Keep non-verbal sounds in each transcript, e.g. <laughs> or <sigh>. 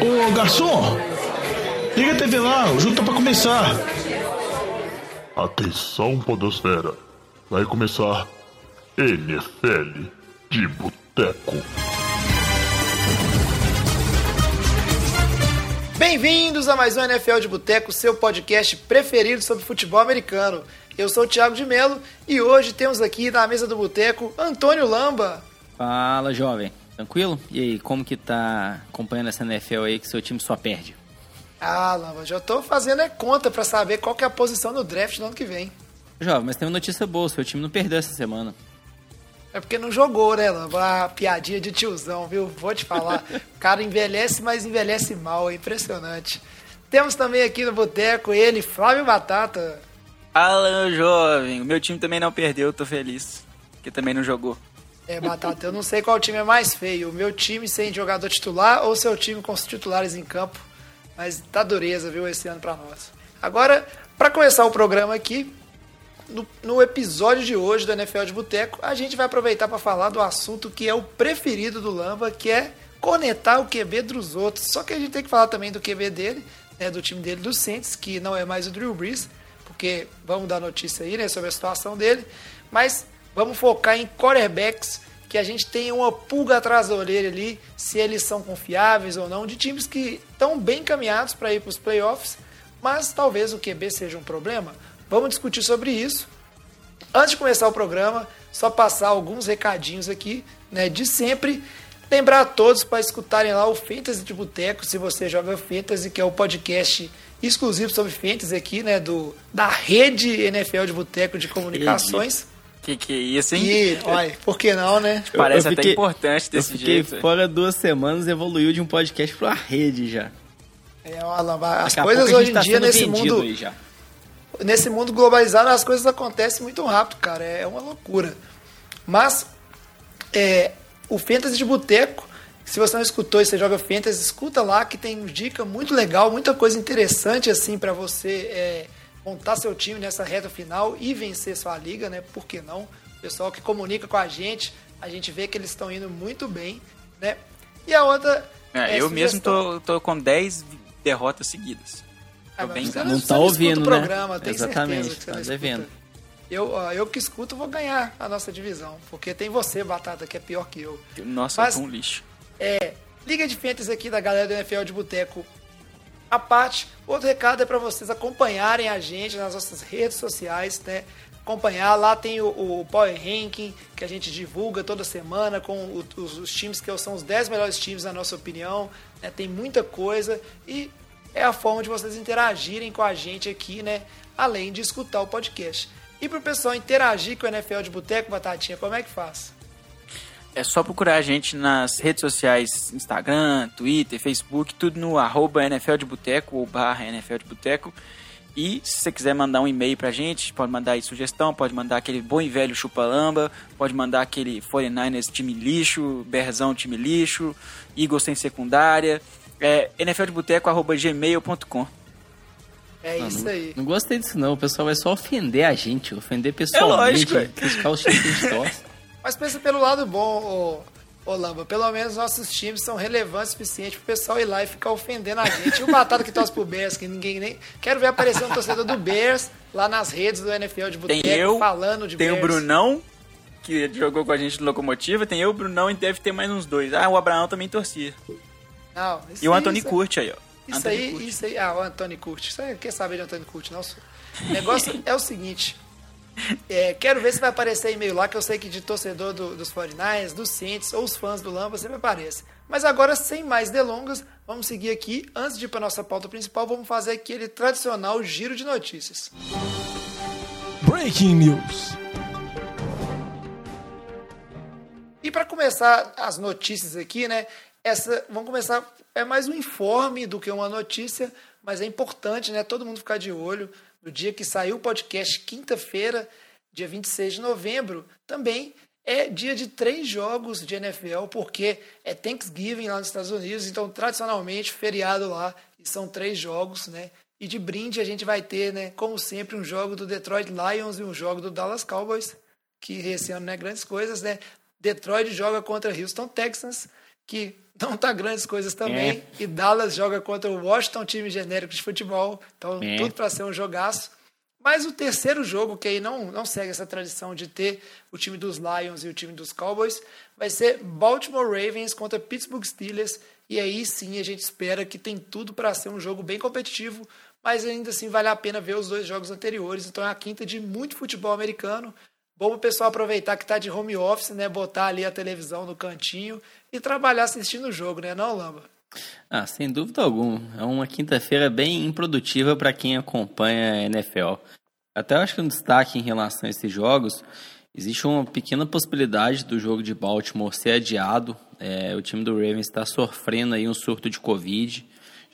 Ô garçom, liga a TV lá, o jogo tá pra começar. Atenção, Podosfera. Vai começar NFL de Boteco. Bem-vindos a mais um NFL de Boteco, seu podcast preferido sobre futebol americano. Eu sou o Thiago de Melo e hoje temos aqui na mesa do Boteco Antônio Lamba. Fala, jovem. Tranquilo? E aí, como que tá acompanhando essa NFL aí que seu time só perde? Ah, Lamba, já tô fazendo é conta para saber qual que é a posição no draft no ano que vem. Jovem, mas tem uma notícia boa, seu time não perdeu essa semana. É porque não jogou, né, Lamba? A piadinha de tiozão, viu? Vou te falar. <laughs> o cara envelhece, mas envelhece mal, é impressionante. Temos também aqui no Boteco ele, Flávio Batata. Fala, jovem. O meu time também não perdeu, tô feliz. Que também não jogou. É, Batata, eu não sei qual time é mais feio. O meu time sem jogador titular ou seu time com os titulares em campo. Mas tá dureza, viu, esse ano pra nós. Agora, para começar o programa aqui, no, no, episódio de hoje do NFL de Boteco, a gente vai aproveitar para falar do assunto que é o preferido do Lamba, que é conectar o QB dos outros. Só que a gente tem que falar também do QB dele, né, do time dele, do Saints, que não é mais o Drew Brees, porque vamos dar notícia aí né, sobre a situação dele. Mas Vamos focar em quarterbacks que a gente tem uma pulga atrás da orelha ali, se eles são confiáveis ou não, de times que estão bem caminhados para ir para os playoffs, mas talvez o QB seja um problema. Vamos discutir sobre isso. Antes de começar o programa, só passar alguns recadinhos aqui, né, de sempre. Lembrar a todos para escutarem lá o Fantasy de Boteco, se você joga Fantasy, que é o podcast exclusivo sobre Fantasy aqui, né, do, da rede NFL de Boteco de Comunicações. Que que é isso, hein? E, olha, por que não, né? Parece eu fiquei, até importante desse eu fiquei jeito. fora duas semanas evoluiu de um podcast pra rede já. É, olha, as coisas hoje em tá dia nesse mundo... Nesse mundo globalizado, as coisas acontecem muito rápido, cara. É uma loucura. Mas, é, o Fantasy de Boteco, se você não escutou e você joga Fantasy, escuta lá que tem dica muito legal, muita coisa interessante assim para você é, montar seu time nessa reta final e vencer sua liga, né? Por que não? O pessoal que comunica com a gente, a gente vê que eles estão indo muito bem, né? E a outra. É, é eu mesmo tô, tô com 10 derrotas seguidas. Ah, bem, você não, não tá ouvindo, né? Programa, Exatamente, tá devendo. Eu, eu que escuto vou ganhar a nossa divisão, porque tem você, Batata, que é pior que eu. Nossa, Mas, eu tô um lixo. É, Liga de Fantasy aqui da galera do NFL de Boteco a parte. Outro recado é para vocês acompanharem a gente nas nossas redes sociais, né? Acompanhar, lá tem o, o Power Ranking, que a gente divulga toda semana com o, os, os, times que são os 10 melhores times, na nossa opinião. Né? Tem muita coisa e é a forma de vocês interagirem com a gente aqui, né? Além de escutar o podcast. E para o pessoal interagir com o NFL de Boteco, Batatinha, como é que faz? É só procurar a gente nas redes sociais, Instagram, Twitter, Facebook, tudo no arroba NFL de Boteco ou barra NFL de Boteco. E se você quiser mandar um e-mail pra gente, pode mandar aí sugestão, pode mandar aquele bom e velho chupalamba, pode mandar aquele 49ers time lixo, Berzão time lixo, Eagles sem secundária, é nfldeboteco.gmail.com É isso aí. Não, não, gostei disso não, o pessoal vai só ofender a gente, ofender pessoalmente, é lógico, criticar os times que a gente torce. Mas pensa pelo lado bom, ô, ô Lamba. Pelo menos nossos times são relevantes o suficiente pro pessoal ir lá e ficar ofendendo a gente. E o Batata que torce pro Bears, que ninguém nem. Quero ver aparecer um torcedor do Bears lá nas redes do NFL de Boteco eu, falando de tem Bears. Tem o Brunão, que jogou com a gente no Locomotiva. Tem eu, o Brunão e deve ter mais uns dois. Ah, o Abraão também torcia. Não, e o Antônio curte aí, ó. Isso Anthony aí, Curte. isso aí. Ah, o Antônio Curte. Isso aí, quer saber de Antônio Curte, não? O negócio <laughs> é o seguinte. É, quero ver se vai aparecer e-mail lá, que eu sei que de torcedor do, dos 49ers, dos Saints ou os fãs do Lamba sempre aparece. Mas agora, sem mais delongas, vamos seguir aqui. Antes de ir para nossa pauta principal, vamos fazer aquele tradicional giro de notícias. Breaking News. E para começar as notícias aqui, né? Essa, vamos começar é mais um informe do que uma notícia, mas é importante, né? Todo mundo ficar de olho no dia que saiu o podcast, quinta-feira, dia 26 de novembro, também é dia de três jogos de NFL, porque é Thanksgiving lá nos Estados Unidos, então tradicionalmente feriado lá, e são três jogos, né? E de brinde a gente vai ter, né, como sempre, um jogo do Detroit Lions e um jogo do Dallas Cowboys, que esse ano não é grandes coisas, né? Detroit joga contra Houston Texans que não tá grandes coisas também. É. E Dallas joga contra o Washington, time genérico de futebol. Então, é. tudo para ser um jogaço. Mas o terceiro jogo, que aí não, não segue essa tradição de ter o time dos Lions e o time dos Cowboys, vai ser Baltimore Ravens contra Pittsburgh Steelers. E aí sim a gente espera que tem tudo para ser um jogo bem competitivo, mas ainda assim vale a pena ver os dois jogos anteriores. Então é a quinta de muito futebol americano. Bom o pessoal aproveitar que está de home office, né? Botar ali a televisão no cantinho e trabalhar assistindo o jogo, né? Não, Lamba? Ah, sem dúvida alguma. É uma quinta-feira bem improdutiva para quem acompanha a NFL. Até acho que um destaque em relação a esses jogos, existe uma pequena possibilidade do jogo de Baltimore ser adiado. É, o time do Ravens está sofrendo aí um surto de Covid.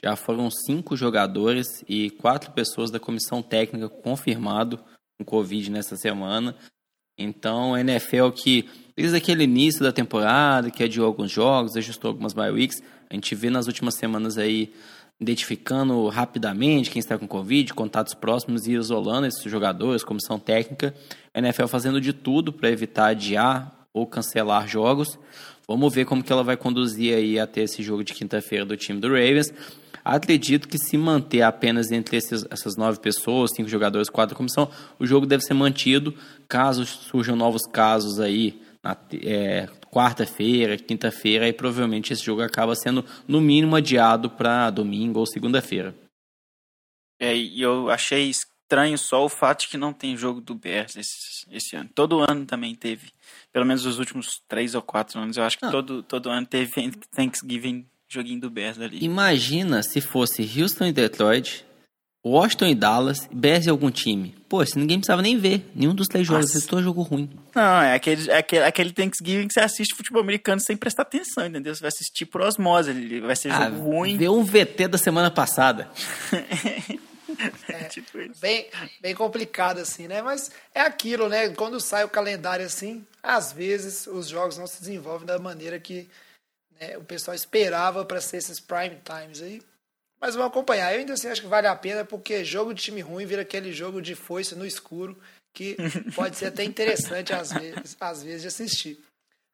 Já foram cinco jogadores e quatro pessoas da comissão técnica confirmado com Covid nessa semana. Então, a NFL que, desde aquele início da temporada, que adiou alguns jogos, ajustou algumas bye weeks, a gente vê nas últimas semanas aí identificando rapidamente quem está com Covid, contatos próximos e isolando esses jogadores, comissão técnica. A NFL fazendo de tudo para evitar adiar ou cancelar jogos. Vamos ver como que ela vai conduzir aí até esse jogo de quinta-feira do time do Ravens. Acredito que se manter apenas entre esses, essas nove pessoas, cinco jogadores, quatro comissão, o jogo deve ser mantido. Caso surjam novos casos aí na é, quarta-feira, quinta-feira, aí provavelmente esse jogo acaba sendo no mínimo adiado para domingo ou segunda-feira. É, e eu achei estranho só o fato de que não tem jogo do Bears esse, esse ano. Todo ano também teve. Pelo menos os últimos três ou quatro anos. Eu acho que todo, todo ano teve Thanksgiving joguinho do Bears ali. Imagina se fosse Houston e Detroit, Washington e Dallas, Bears e algum time. Pô, se ninguém precisava nem ver. Nenhum dos três jogos, Nossa. todo jogo ruim. Não, é aquele, é aquele, aquele Thanksgiving que você assiste futebol americano sem prestar atenção, entendeu? Você vai assistir por osmose, ele vai ser ah, jogo ruim. Vê um VT da semana passada. <laughs> é, tipo bem, bem complicado assim, né? Mas é aquilo, né? Quando sai o calendário assim, às vezes os jogos não se desenvolvem da maneira que né, o pessoal esperava para ser esses prime times aí. Mas vamos acompanhar. Eu ainda assim acho que vale a pena, porque jogo de time ruim vira aquele jogo de foice no escuro, que <laughs> pode ser até interessante às vezes, às vezes de assistir.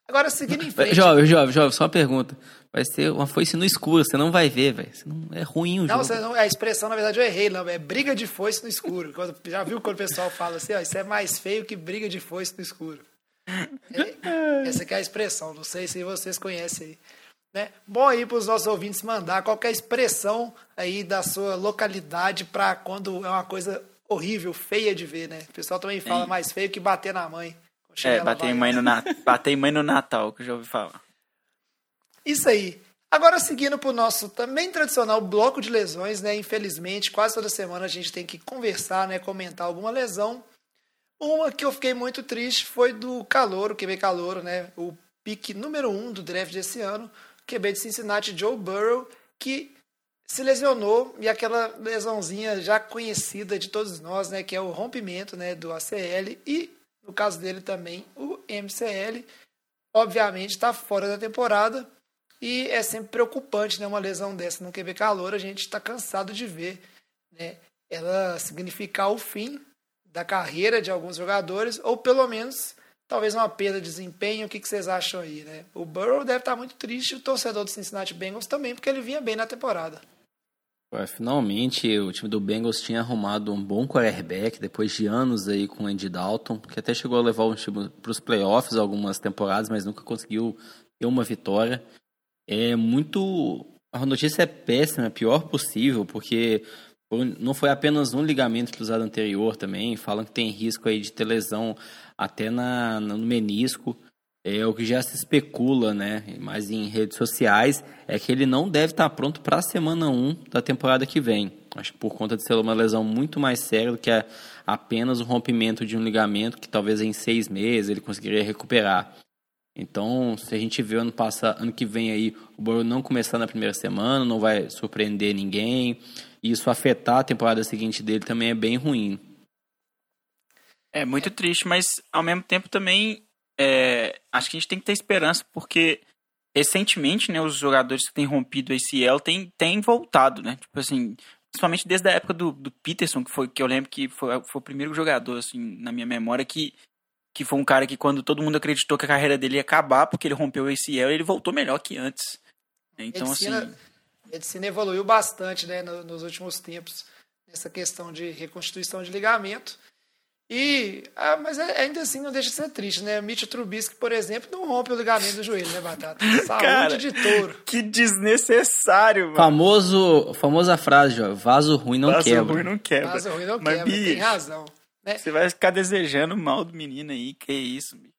Agora, seguindo em frente. Jovem, jovem, jovem, só uma pergunta. Vai ser uma foice no escuro, você não vai ver, velho. É ruim o não, jogo. Não, a expressão, na verdade, eu errei, não. É briga de foice no escuro. Quando, já viu quando o pessoal fala assim, ó, isso é mais feio que briga de foice no escuro. Essa é a expressão, não sei se vocês conhecem aí. Né? Bom aí para os nossos ouvintes mandar qualquer expressão aí da sua localidade para quando é uma coisa horrível, feia de ver, né? O pessoal também fala mais feio que bater na mãe. É, bater em, mãe no <laughs> bater em mãe no Natal, que eu já ouvi falar. Isso aí. Agora, seguindo para o nosso também tradicional bloco de lesões, né? Infelizmente, quase toda semana a gente tem que conversar, né? Comentar alguma lesão. Uma que eu fiquei muito triste foi do Calouro, QB Calouro, né? O pique número um do draft desse ano. QB de Cincinnati, Joe Burrow, que se lesionou e aquela lesãozinha já conhecida de todos nós, né, que é o rompimento, né, do ACL e no caso dele também o MCL, obviamente está fora da temporada e é sempre preocupante, né, uma lesão dessa no QB calor, a gente está cansado de ver, né, ela significar o fim da carreira de alguns jogadores ou pelo menos talvez uma perda de desempenho. O que, vocês acham aí, né? O Burrow deve estar muito triste, o torcedor do Cincinnati Bengals também, porque ele vinha bem na temporada. Ué, finalmente o time do Bengals tinha arrumado um bom quarterback depois de anos aí com o Andy Dalton, que até chegou a levar o time para os playoffs algumas temporadas, mas nunca conseguiu ter uma vitória. É muito. A notícia é péssima, é pior possível, porque não foi apenas um ligamento cruzado anterior também, falam que tem risco aí de ter lesão até na, no menisco. É o que já se especula, né? Mas em redes sociais é que ele não deve estar pronto para a semana 1 da temporada que vem. Acho que por conta de ser uma lesão muito mais séria do que apenas o rompimento de um ligamento que talvez em seis meses ele conseguiria recuperar. Então, se a gente vê ano passado, ano que vem aí, o Boro não começar na primeira semana, não vai surpreender ninguém. E isso afetar a temporada seguinte dele também é bem ruim. É muito triste, mas ao mesmo tempo também é, acho que a gente tem que ter esperança, porque recentemente, né, os jogadores que têm rompido esse ACL têm, têm voltado, né? Tipo assim, principalmente desde a época do, do Peterson, que foi que eu lembro que foi, foi o primeiro jogador, assim, na minha memória, que que foi um cara que quando todo mundo acreditou que a carreira dele ia acabar porque ele rompeu o ACL, ele voltou melhor que antes. Então, assim... A medicina evoluiu bastante né, nos últimos tempos, nessa questão de reconstituição de ligamento. E, ah, mas é, ainda assim não deixa de ser triste, né? Mitch Trubisky, por exemplo, não rompe o ligamento do joelho, né, Batata? <laughs> Saúde Cara, de touro. Que desnecessário, mano. Famoso, famosa frase, João. Vaso ruim não Vaso quebra. ruim não quebra. Vaso ruim não Mas, quebra, tem bicho, razão. Né? Você vai ficar desejando mal do menino aí, que isso, bicho.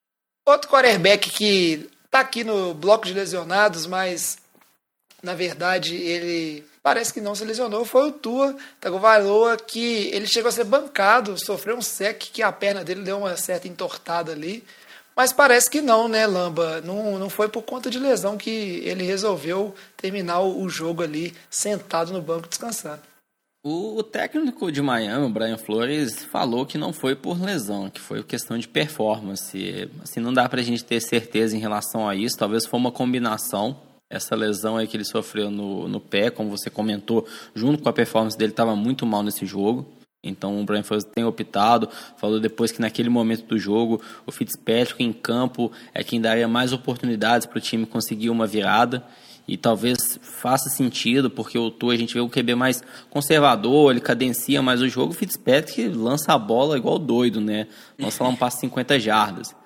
Outro quarterback que tá aqui no bloco de lesionados, mas na verdade ele parece que não se lesionou, foi o Tua Tagovailoa, que ele chegou a ser bancado, sofreu um sec que a perna dele deu uma certa entortada ali. Mas parece que não, né, Lamba? Não, não foi por conta de lesão que ele resolveu terminar o jogo ali sentado no banco descansando. O, o técnico de Miami, o Brian Flores, falou que não foi por lesão, que foi questão de performance. Assim, não dá pra gente ter certeza em relação a isso. Talvez foi uma combinação. Essa lesão aí que ele sofreu no, no pé, como você comentou, junto com a performance dele, estava muito mal nesse jogo. Então o Brian Flores tem optado, falou depois que naquele momento do jogo o Fitzpatrick em campo é quem daria mais oportunidades para o time conseguir uma virada e talvez faça sentido, porque o Tua a gente vê o QB mais conservador, ele cadencia mais o jogo, o Fitzpatrick lança a bola igual doido, né? Lança lá um passe 50 jardas.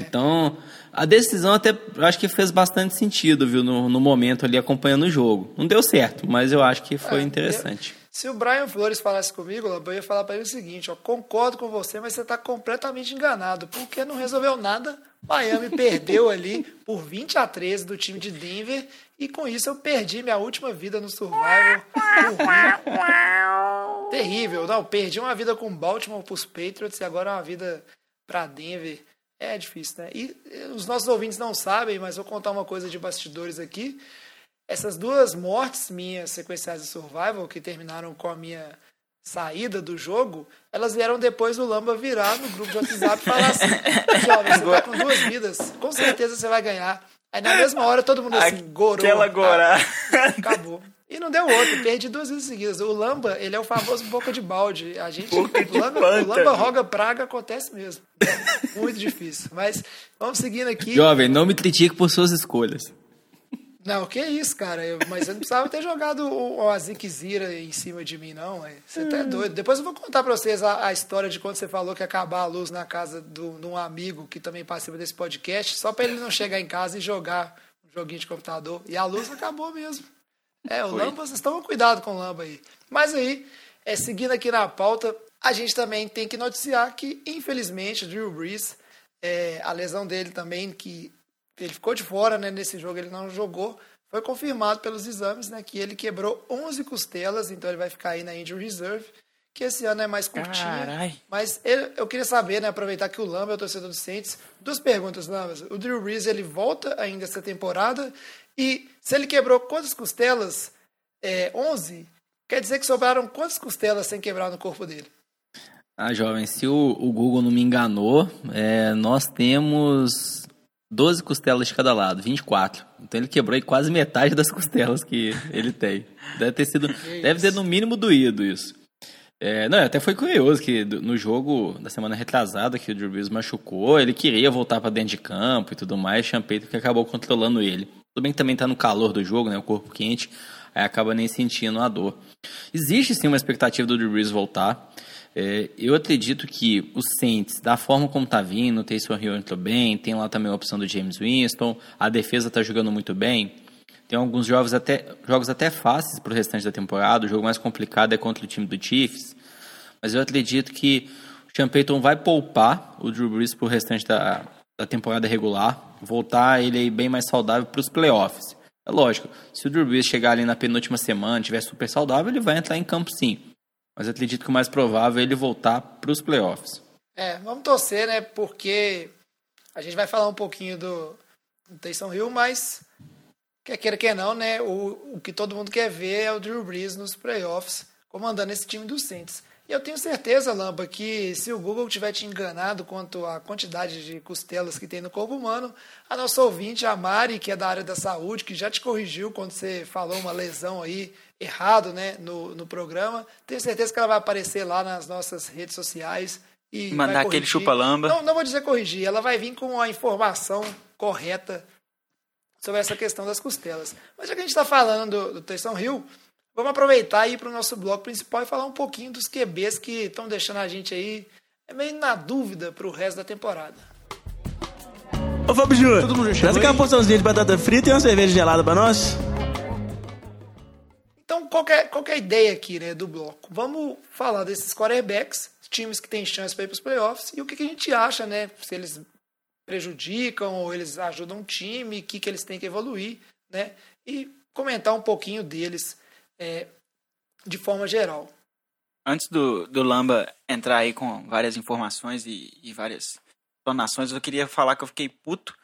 Então, a decisão até acho que fez bastante sentido, viu, no, no momento ali acompanhando o jogo. Não deu certo, mas eu acho que foi É, interessante. Se o Brian Flores falasse comigo, eu ia falar para ele o seguinte: ó, concordo com você, mas você está completamente enganado, porque não resolveu nada. Miami perdeu <laughs> ali por 20 a 13 do time de Denver e com isso eu perdi minha última vida no mim. Terrível, não, perdi uma vida com Baltimore para os Patriots e agora uma vida para Denver. É difícil, né? E os nossos ouvintes não sabem, mas vou contar uma coisa de bastidores aqui. Essas duas mortes minhas sequenciais de Survival, que terminaram com a minha saída do jogo, elas vieram depois do Lamba virar no grupo de WhatsApp e falar assim: <laughs> Jovem, você tá com duas vidas, com certeza você vai ganhar. Aí na mesma hora todo mundo assim, gorou. Aquela gorá. Acabou. E não deu outro, perdi duas vezes seguidas. O Lamba, ele é o famoso boca de balde. A gente, Boca de o Lamba, o pântano. Lamba roga praga, acontece mesmo. É muito difícil. Mas vamos seguindo aqui. Jovem, não me critique por suas escolhas. Não, que isso, cara. Eu, mas eu não precisava ter jogado o, o Azik Zira em cima de mim, não. ué. Você tá doido. Depois eu vou contar pra vocês a, a história de quando você falou que ia acabar a luz na casa do- de um amigo que também participa desse podcast, só pra ele não chegar em casa e jogar um joguinho de computador. E a luz acabou mesmo. É, o Lamba, vocês tomam cuidado com o Lamba aí. Mas aí, é, seguindo aqui na pauta, a gente também tem que noticiar que, infelizmente, o Drew Brees, é, a lesão dele também, que ele ficou de fora né, nesse jogo, ele não jogou, foi confirmado pelos exames né, que ele quebrou 11 costelas, então ele vai ficar aí na Injury Reserve, que esse ano é mais curtinho. Carai. Mas ele- eu queria saber, né, aproveitar que o Lamba é o torcedor do Saints, duas perguntas, Lambas. O Drew Brees, ele volta ainda essa temporada? E se ele quebrou quantas costelas? É, 11? Quer dizer que sobraram quantas costelas sem quebrar no corpo dele? Ah, jovem, se o, o Google não me enganou, é, nós temos 12 costelas de cada lado, 24. Então ele quebrou quase metade das costelas que ele tem. Deve ter sido. deve ter no mínimo doído isso. É, não, até foi curioso que no jogo da semana retrasada que o Drew Brees machucou, ele queria voltar pra dentro de campo e tudo mais, o Sean Payton que acabou controlando ele. Tudo bem que também tá no calor do jogo, né, o corpo quente, aí acaba nem sentindo a dor. Existe sim uma expectativa do Drew Brees voltar. É, eu acredito que os Saints, da forma como tá vindo, o Taysom Hill entrou bem, tem lá também a opção do James Winston, a defesa tá jogando muito bem. Tem alguns jogos até, jogos até fáceis pro restante da temporada. O jogo mais complicado é contra o time do Chiefs. Mas eu acredito que o Sean Payton vai poupar o Drew Brees pro restante da, da temporada regular. Voltar ele aí bem mais saudável pros playoffs. É lógico, se o Drew Brees chegar ali na penúltima semana, tiver super saudável, ele vai entrar em campo sim. Mas acredito que o mais provável é ele voltar pros playoffs. É, vamos torcer, né? Porque a gente vai falar um pouquinho do, do Taysom Hill, mas quer queira que não, né? O, o que todo mundo quer ver é o Drew Brees nos playoffs, comandando esse time do Saints. E eu tenho certeza, Lamba, que se o Google tiver te enganado quanto à quantidade de costelas que tem no corpo humano, a nossa ouvinte, a Mari, que é da área da saúde, que já te corrigiu quando você falou uma lesão aí errado né, no, no programa, tenho certeza que ela vai aparecer lá nas nossas redes sociais e Mandar aquele chupa-lamba. Não, não vou dizer corrigir, ela vai vir com a informação correta sobre essa questão das costelas. Mas já que a gente está falando do, do Hill, vamos aproveitar e ir para o nosso bloco principal e falar um pouquinho dos QBs que estão deixando a gente aí é meio na dúvida para o resto da temporada. Ô Fábio Júnior, Todo mundo já traz chegou aquela aí? porçãozinha de batata frita e uma cerveja gelada pra nós. Então, qual que, é, qual que é a ideia aqui né, do bloco? Vamos falar desses quarterbacks, times que têm chance para ir para os playoffs, e o que, que a gente acha, né? Se eles prejudicam ou eles ajudam o time, o que, que eles têm que evoluir, né? E comentar um pouquinho deles é, de forma geral. Antes do, do Lamba entrar aí com várias informações e, e várias donações, eu queria falar que eu fiquei puto,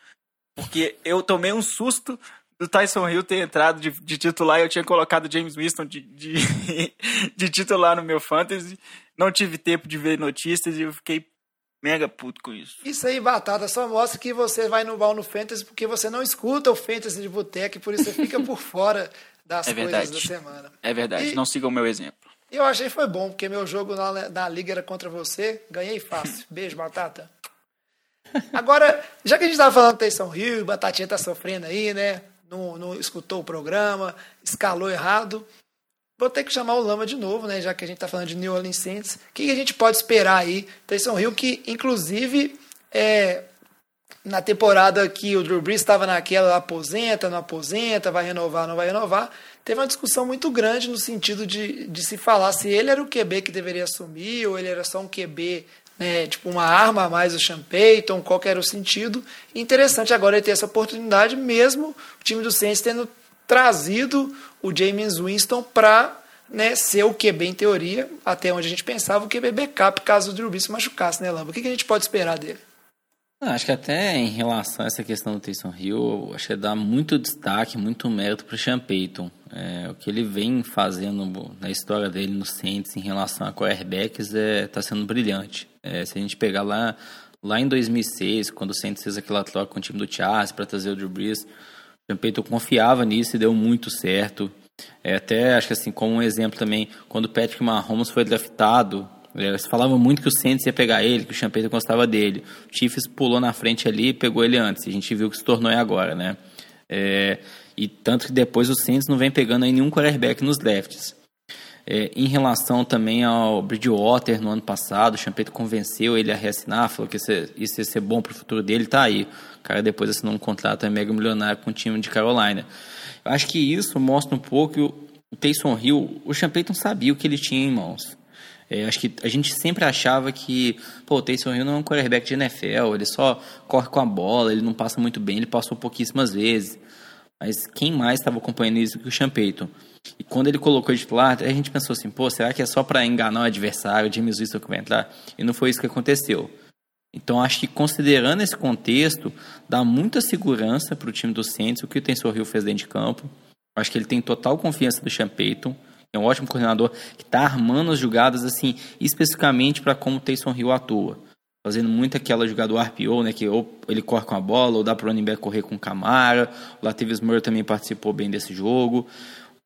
porque eu tomei um susto do Tyson Hill ter entrado de, de titular e eu tinha colocado James Winston de, de, <laughs> de titular no meu fantasy. Não tive tempo de ver notícias e eu fiquei mega puto com isso. Isso aí, Batata, só mostra que você vai no mal no Fantasy porque você não escuta o Fantasy de Boteco e por isso você fica por <laughs> fora das É coisas verdade. da semana. É verdade, E- não sigam o meu exemplo. Eu achei que foi bom, porque meu jogo na, na liga era contra você, ganhei fácil. <laughs> Beijo, Batata. Agora, já que a gente tava falando do Taysom Hill, Batatinha tá sofrendo aí, né? Não, não escutou o programa, escalou errado. Vou ter que chamar o Lama de novo, né? Já que a gente tá falando de New Orleans Saints. O que, que a gente pode esperar aí? Taysom Hill, que inclusive é, na temporada que o Drew Brees estava naquela aposenta, não aposenta, vai renovar, não vai renovar, teve uma discussão muito grande no sentido de, de se falar se ele era o QB que deveria assumir ou ele era só um QB, né, tipo uma arma a mais do Sean Payton, qual era o sentido. Interessante agora ele ter essa oportunidade, mesmo o time do Saints tendo trazido o James Winston para né, ser o QB em teoria, até onde a gente pensava, o QB backup caso o Drew Brees se machucasse, né, Lamba? O que, que a gente pode esperar dele? Ah, acho que até em relação a essa questão do Taysom Hill, acho que dá muito destaque, muito mérito para o Sean Payton. É, o que ele vem fazendo na história dele no Saints em relação a quarterbacks está é, tá sendo brilhante. É, se a gente pegar lá, lá em 2006, quando o Saints fez aquela troca com o time do Charles para trazer o Drew Brees, o Sean Payton confiava nisso e deu muito certo. É, até acho que assim, como um exemplo também, quando o Patrick Mahomes foi draftado, é, se falava muito que o Saints ia pegar ele, que o Champagne gostava dele. O Chiefs pulou na frente ali e pegou ele antes. A gente viu que se tornou é agora, né? É, e tanto que depois o Saints não vem pegando aí nenhum quarterback nos drafts. É, em relação também ao Bridgewater no ano passado, o Champagne convenceu ele a reassinar, falou que isso, isso ia ser bom para o futuro dele, tá aí. O cara depois assinou um contrato é mega milionário com o time de Carolina. Eu acho que isso mostra um pouco que o, Taysom Hill, o Champagne sabia o que ele tinha em mãos. É, acho que a gente sempre achava que pô, o Taysom Hill não é um quarterback de NFL, ele só corre com a bola, ele não passa muito bem, ele passou pouquíssimas vezes. Mas quem mais estava acompanhando isso que o Sean Payton? E quando ele colocou de titular, a gente pensou assim, pô, será que é só para enganar o adversário, o James que vai entrar? E não foi isso que aconteceu. Então acho que considerando esse contexto, dá muita segurança para o time do Saints o que o Taysom Hill fez dentro de campo. Acho que ele tem total confiança do Sean Payton é um ótimo coordenador que está armando as jogadas assim especificamente para como o Taysom Hill atua, fazendo muito aquela jogada do RPO, né, que ou ele corre com a bola ou dá para o running back correr com o Camara. O Latavius Murray também participou bem desse jogo.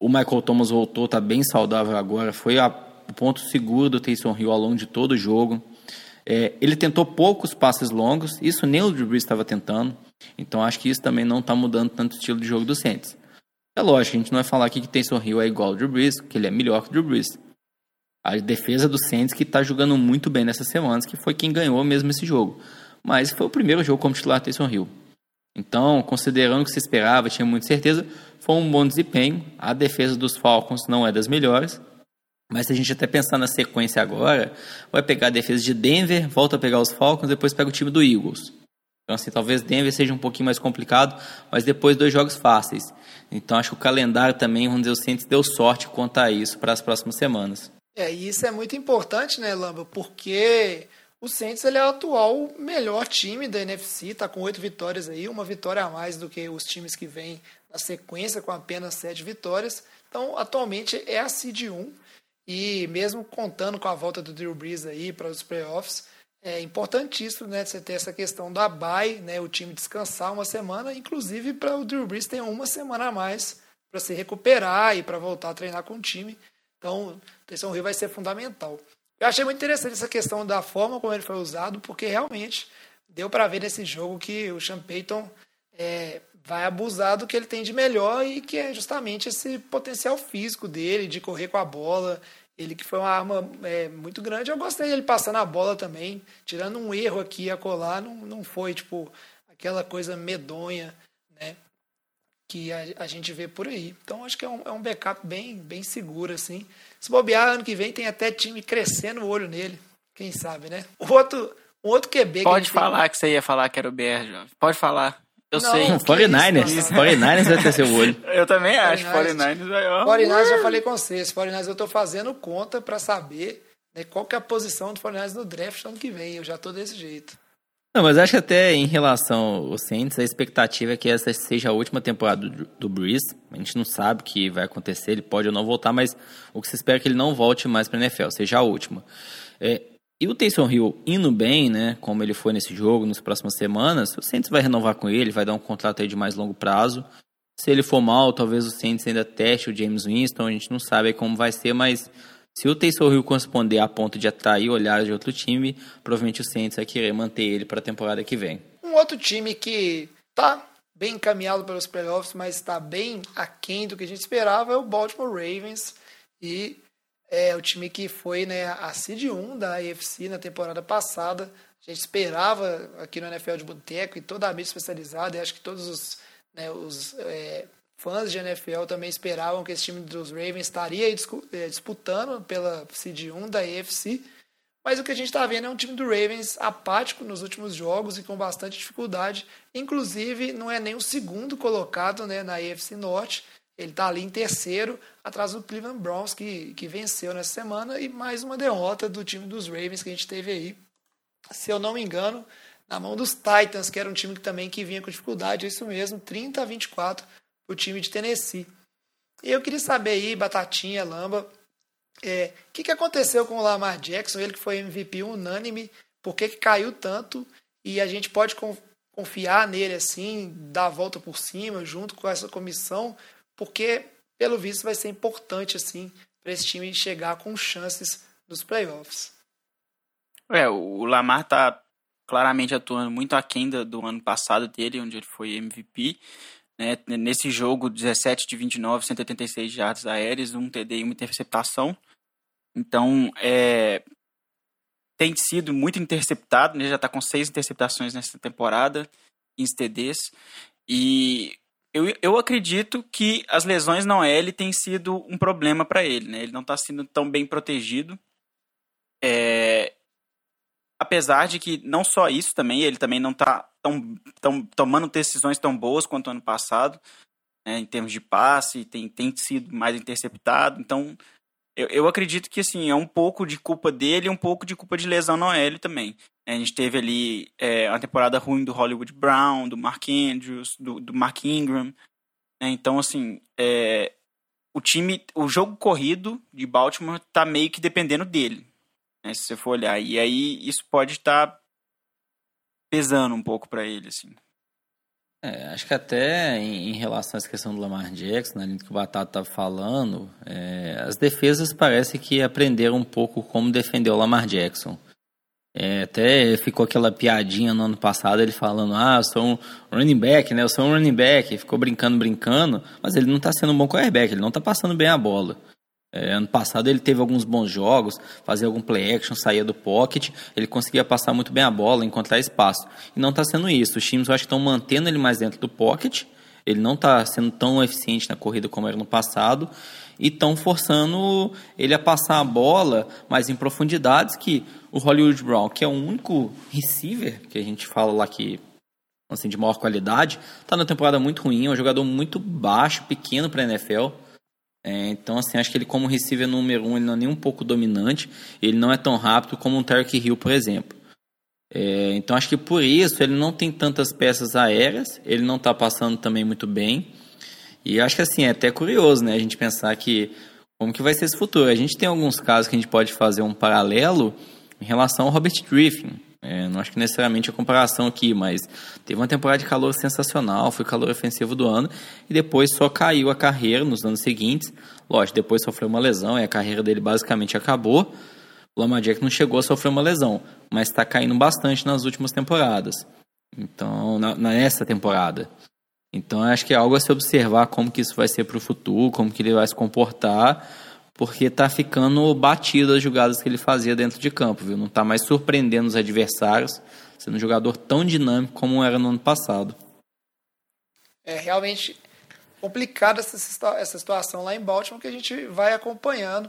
O Michael Thomas voltou, está bem saudável agora, foi a, o ponto seguro do Taysom Hill ao longo de todo o jogo. É, ele tentou poucos passes longos, isso nem o Drew estava tentando. Então acho que isso também não está mudando tanto o estilo de jogo do Saints. É lógico, a gente não vai falar aqui que Taysom Hill é igual ao Drew Brees, que ele é melhor que o Drew Brees. A defesa do Saints que está jogando muito bem nessas semanas, que foi quem ganhou mesmo esse jogo. Mas foi o primeiro jogo como titular Taysom Hill. Então, considerando o que se esperava, tinha muita certeza, foi um bom desempenho. A defesa dos Falcons não é das melhores. Mas se a gente até pensar na sequência agora, vai pegar a defesa de Denver, volta a pegar os Falcons, depois pega o time do Eagles. Então, assim, talvez Denver seja um pouquinho mais complicado, mas depois dois jogos fáceis. Então, acho que o calendário também, vamos dizer, o Saints deu sorte quanto a isso para as próximas semanas. É, e isso é muito importante, né, Lamba? Porque o Saints ele é o atual melhor time da NFC, tá com oito vitórias aí, uma vitória a mais do que os times que vêm na sequência com apenas sete vitórias. Então, atualmente é a seed 1 e mesmo contando com a volta do Drew Brees aí para os playoffs, é importantíssimo, né, você ter essa questão da bye, né, o time descansar uma semana, inclusive para o Drew Brees ter uma semana a mais para se recuperar e para voltar a treinar com o time. Então, o Taysom Hill vai ser fundamental. Eu achei muito interessante essa questão da forma como ele foi usado, porque realmente deu para ver nesse jogo que o Sean Payton é, vai abusar do que ele tem de melhor e que é justamente esse potencial físico dele, de correr com a bola. Ele que foi uma arma é, muito grande. Eu gostei dele passando a bola também, tirando um erro aqui e acolá, não, não foi tipo aquela coisa medonha, né? Que a, a gente vê por aí. Então acho que é um, é um backup bem, bem seguro, assim. Se bobear, ano que vem tem até time crescendo o olho nele. Quem sabe, né? O outro, um outro QB Pode que falar tem... que você ia falar que era o BR, jovem. Pode falar. Eu Não, sei. que 49ers. isso, 49ers vai ter seu olho. Eu também acho. 49ers. 49ers vai, ó. 49ers já falei com vocês. 49ers eu tô fazendo conta para saber né, qual que é a posição do 49ers no draft ano que vem. Eu já tô desse jeito. Não, mas acho que até em relação ao Saints, a expectativa é que essa seja a última temporada do, do Breeze. A gente não sabe o que vai acontecer, ele pode ou não voltar, mas o que se espera é que ele não volte mais para a NFL, seja a última. É, e o Taysom Hill indo bem, né, como ele foi nesse jogo, nas próximas semanas, o Saints vai renovar com ele, vai dar um contrato aí de mais longo prazo. Se ele for mal, talvez o Saints ainda teste o James Winston, a gente não sabe como vai ser, mas se o Taysom Hill corresponder a ponto de atrair olhares de outro time, provavelmente o Saints vai querer manter ele para a temporada que vem. Um outro time que tá bem encaminhado pelos playoffs, mas está bem aquém do que a gente esperava é o Baltimore Ravens. E é o time que foi né, a seed 1 da AFC na temporada passada. A gente esperava aqui no NFL de Boteco e toda a mídia especializada, e acho que todos os, né, os é, fãs de NFL também esperavam que esse time dos Ravens estaria é, disputando pela seed 1 da AFC. Mas o que a gente está vendo é um time do Ravens apático nos últimos jogos e com bastante dificuldade. Inclusive, não é nem o segundo colocado né, na AFC Norte. Ele está ali em terceiro, atrás do Cleveland Browns, que, que venceu nessa semana, e mais uma derrota do time dos Ravens que a gente teve aí, se eu não me engano, na mão dos Titans, que era um time que também que vinha com dificuldade, é isso mesmo, 30 a 24 o time de Tennessee. E eu queria saber aí, Batatinha, Lamba, é, o que, que aconteceu com o Lamar Jackson, ele que foi MVP unânime, por que, que caiu tanto? E a gente pode con- confiar nele assim, dar a volta por cima junto com essa comissão, porque pelo visto vai ser importante assim para esse time chegar com chances nos playoffs. É, o Lamar tá claramente atuando muito aquém do, do ano passado dele, onde ele foi MVP. Né? Nesse jogo, 17 de 29, 186 jardas aéreas, um TD e uma interceptação. Então, é, tem sido muito interceptado, né? já está com seis interceptações nessa temporada, em TDs. E eu, eu acredito que as lesões na OL têm sido um problema para ele. Né? Ele não está sendo tão bem protegido. É, apesar de que não só isso também, ele também não está tão, tão, tomando decisões tão boas quanto ano passado, né, em termos de passe, tem, tem sido mais interceptado. Então, eu, eu acredito que assim, é um pouco de culpa dele e um pouco de culpa de lesão na OL também. A gente teve ali é, temporada ruim do Hollywood Brown, do Mark Andrews, do, do Mark Ingram. Né, então, assim, é, o time, o jogo corrido de Baltimore está meio que dependendo dele né, se você for olhar. E aí isso pode estar pesando um pouco para ele, assim. É, acho que até em, em relação essa questão do Lamar Jackson, além do que o Batata estava falando, é, as defesas parece que aprenderam um pouco como defender o Lamar Jackson. É, até ficou aquela piadinha no ano passado, ele falando, ah, eu sou um running back, né? Eu sou um running back, ficou brincando, brincando, mas ele não está sendo um bom quarterback, ele não está passando bem a bola. É, ano passado ele teve alguns bons jogos, fazia algum play action, saía do pocket, ele conseguia passar muito bem a bola, encontrar espaço. E não está sendo isso. Os times eu acho que estão mantendo ele mais dentro do pocket, ele não está sendo tão eficiente na corrida como era no passado, e estão forçando ele a passar a bola mais em profundidades que o Hollywood Brown, que é o único receiver que a gente fala lá que assim, de maior qualidade, está na temporada muito ruim, é um jogador muito baixo, pequeno para a NFL. É, então, assim, acho que ele como receiver número um, ele não é nem um pouco dominante, ele não é tão rápido como um Tarek Hill, por exemplo. É, então, acho que por isso ele não tem tantas peças aéreas, ele não está passando também muito bem. E acho que, assim, é até curioso, né, a gente pensar que como que vai ser esse futuro. A gente tem alguns casos que a gente pode fazer um paralelo em relação ao Robert Griffin. É, não acho que necessariamente a comparação aqui, mas teve uma temporada de calor sensacional, foi o calor ofensivo do ano, e depois só caiu a carreira nos anos seguintes. Lógico, depois sofreu uma lesão e a carreira dele basicamente acabou. O Jackson não chegou a sofrer uma lesão, mas está caindo bastante nas últimas temporadas. Então, na, nessa temporada. Então, acho que é algo a se observar como que isso vai ser para o futuro, como que ele vai se comportar, porque está ficando batido as jogadas que ele fazia dentro de campo, viu? Não está mais surpreendendo os adversários, sendo um jogador tão dinâmico como era no ano passado. É realmente complicada essa, essa situação lá em Baltimore que a gente vai acompanhando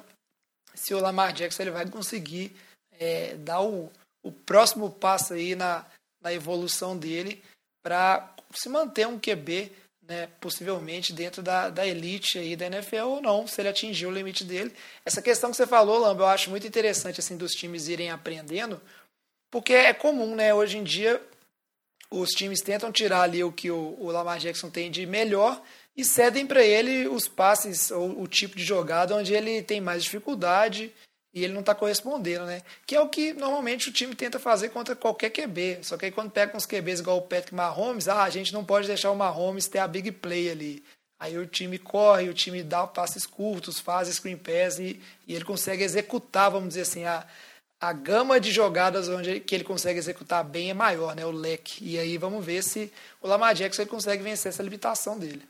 se o Lamar Jackson ele vai conseguir é, dar o, o próximo passo aí na, na evolução dele para se manter um QB né, possivelmente dentro da, da elite aí da NFL ou não, se ele atingir o limite dele. Essa questão que você falou, Lamba, eu acho muito interessante assim dos times irem aprendendo, porque é comum, né? Hoje em dia os times tentam tirar ali o que o, o Lamar Jackson tem de melhor e cedem para ele os passes ou o tipo de jogada onde ele tem mais dificuldade e ele não está correspondendo, né? Que é o que normalmente o time tenta fazer contra qualquer QB. Só que aí quando pega uns QBs igual o Patrick Mahomes, ah, a gente não pode deixar o Mahomes ter a big play ali. Aí o time corre, o time dá passes curtos, faz screen pass e, e ele consegue executar, vamos dizer assim, a, a gama de jogadas onde ele, que ele consegue executar bem é maior, né? O leque. E aí vamos ver se o Lamar Jackson consegue vencer essa limitação dele.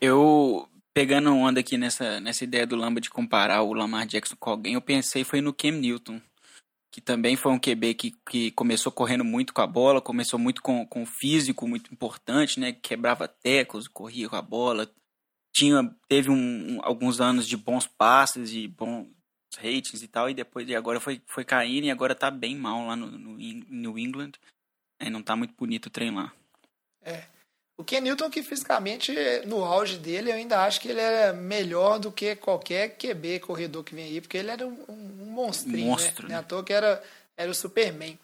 Eu pegando onda aqui nessa, nessa ideia do Lamba de comparar o Lamar Jackson com alguém, eu pensei foi no Cam Newton, que também foi um QB que, que começou correndo muito com a bola, começou muito com, com físico muito importante, né? Quebrava tecos, corria com a bola, tinha teve um, um, alguns anos de bons passes e bons ratings e tal, e depois de agora foi, foi caindo e agora tá bem mal lá no, no New England. Né, não tá muito bonito o trem lá. É. O Ken Newton, que fisicamente, no auge dele, eu ainda acho que ele era melhor do que qualquer QB corredor que vem aí, porque ele era um, um monstrinho, né? Monstro, né? né? À toa que era, era o Superman.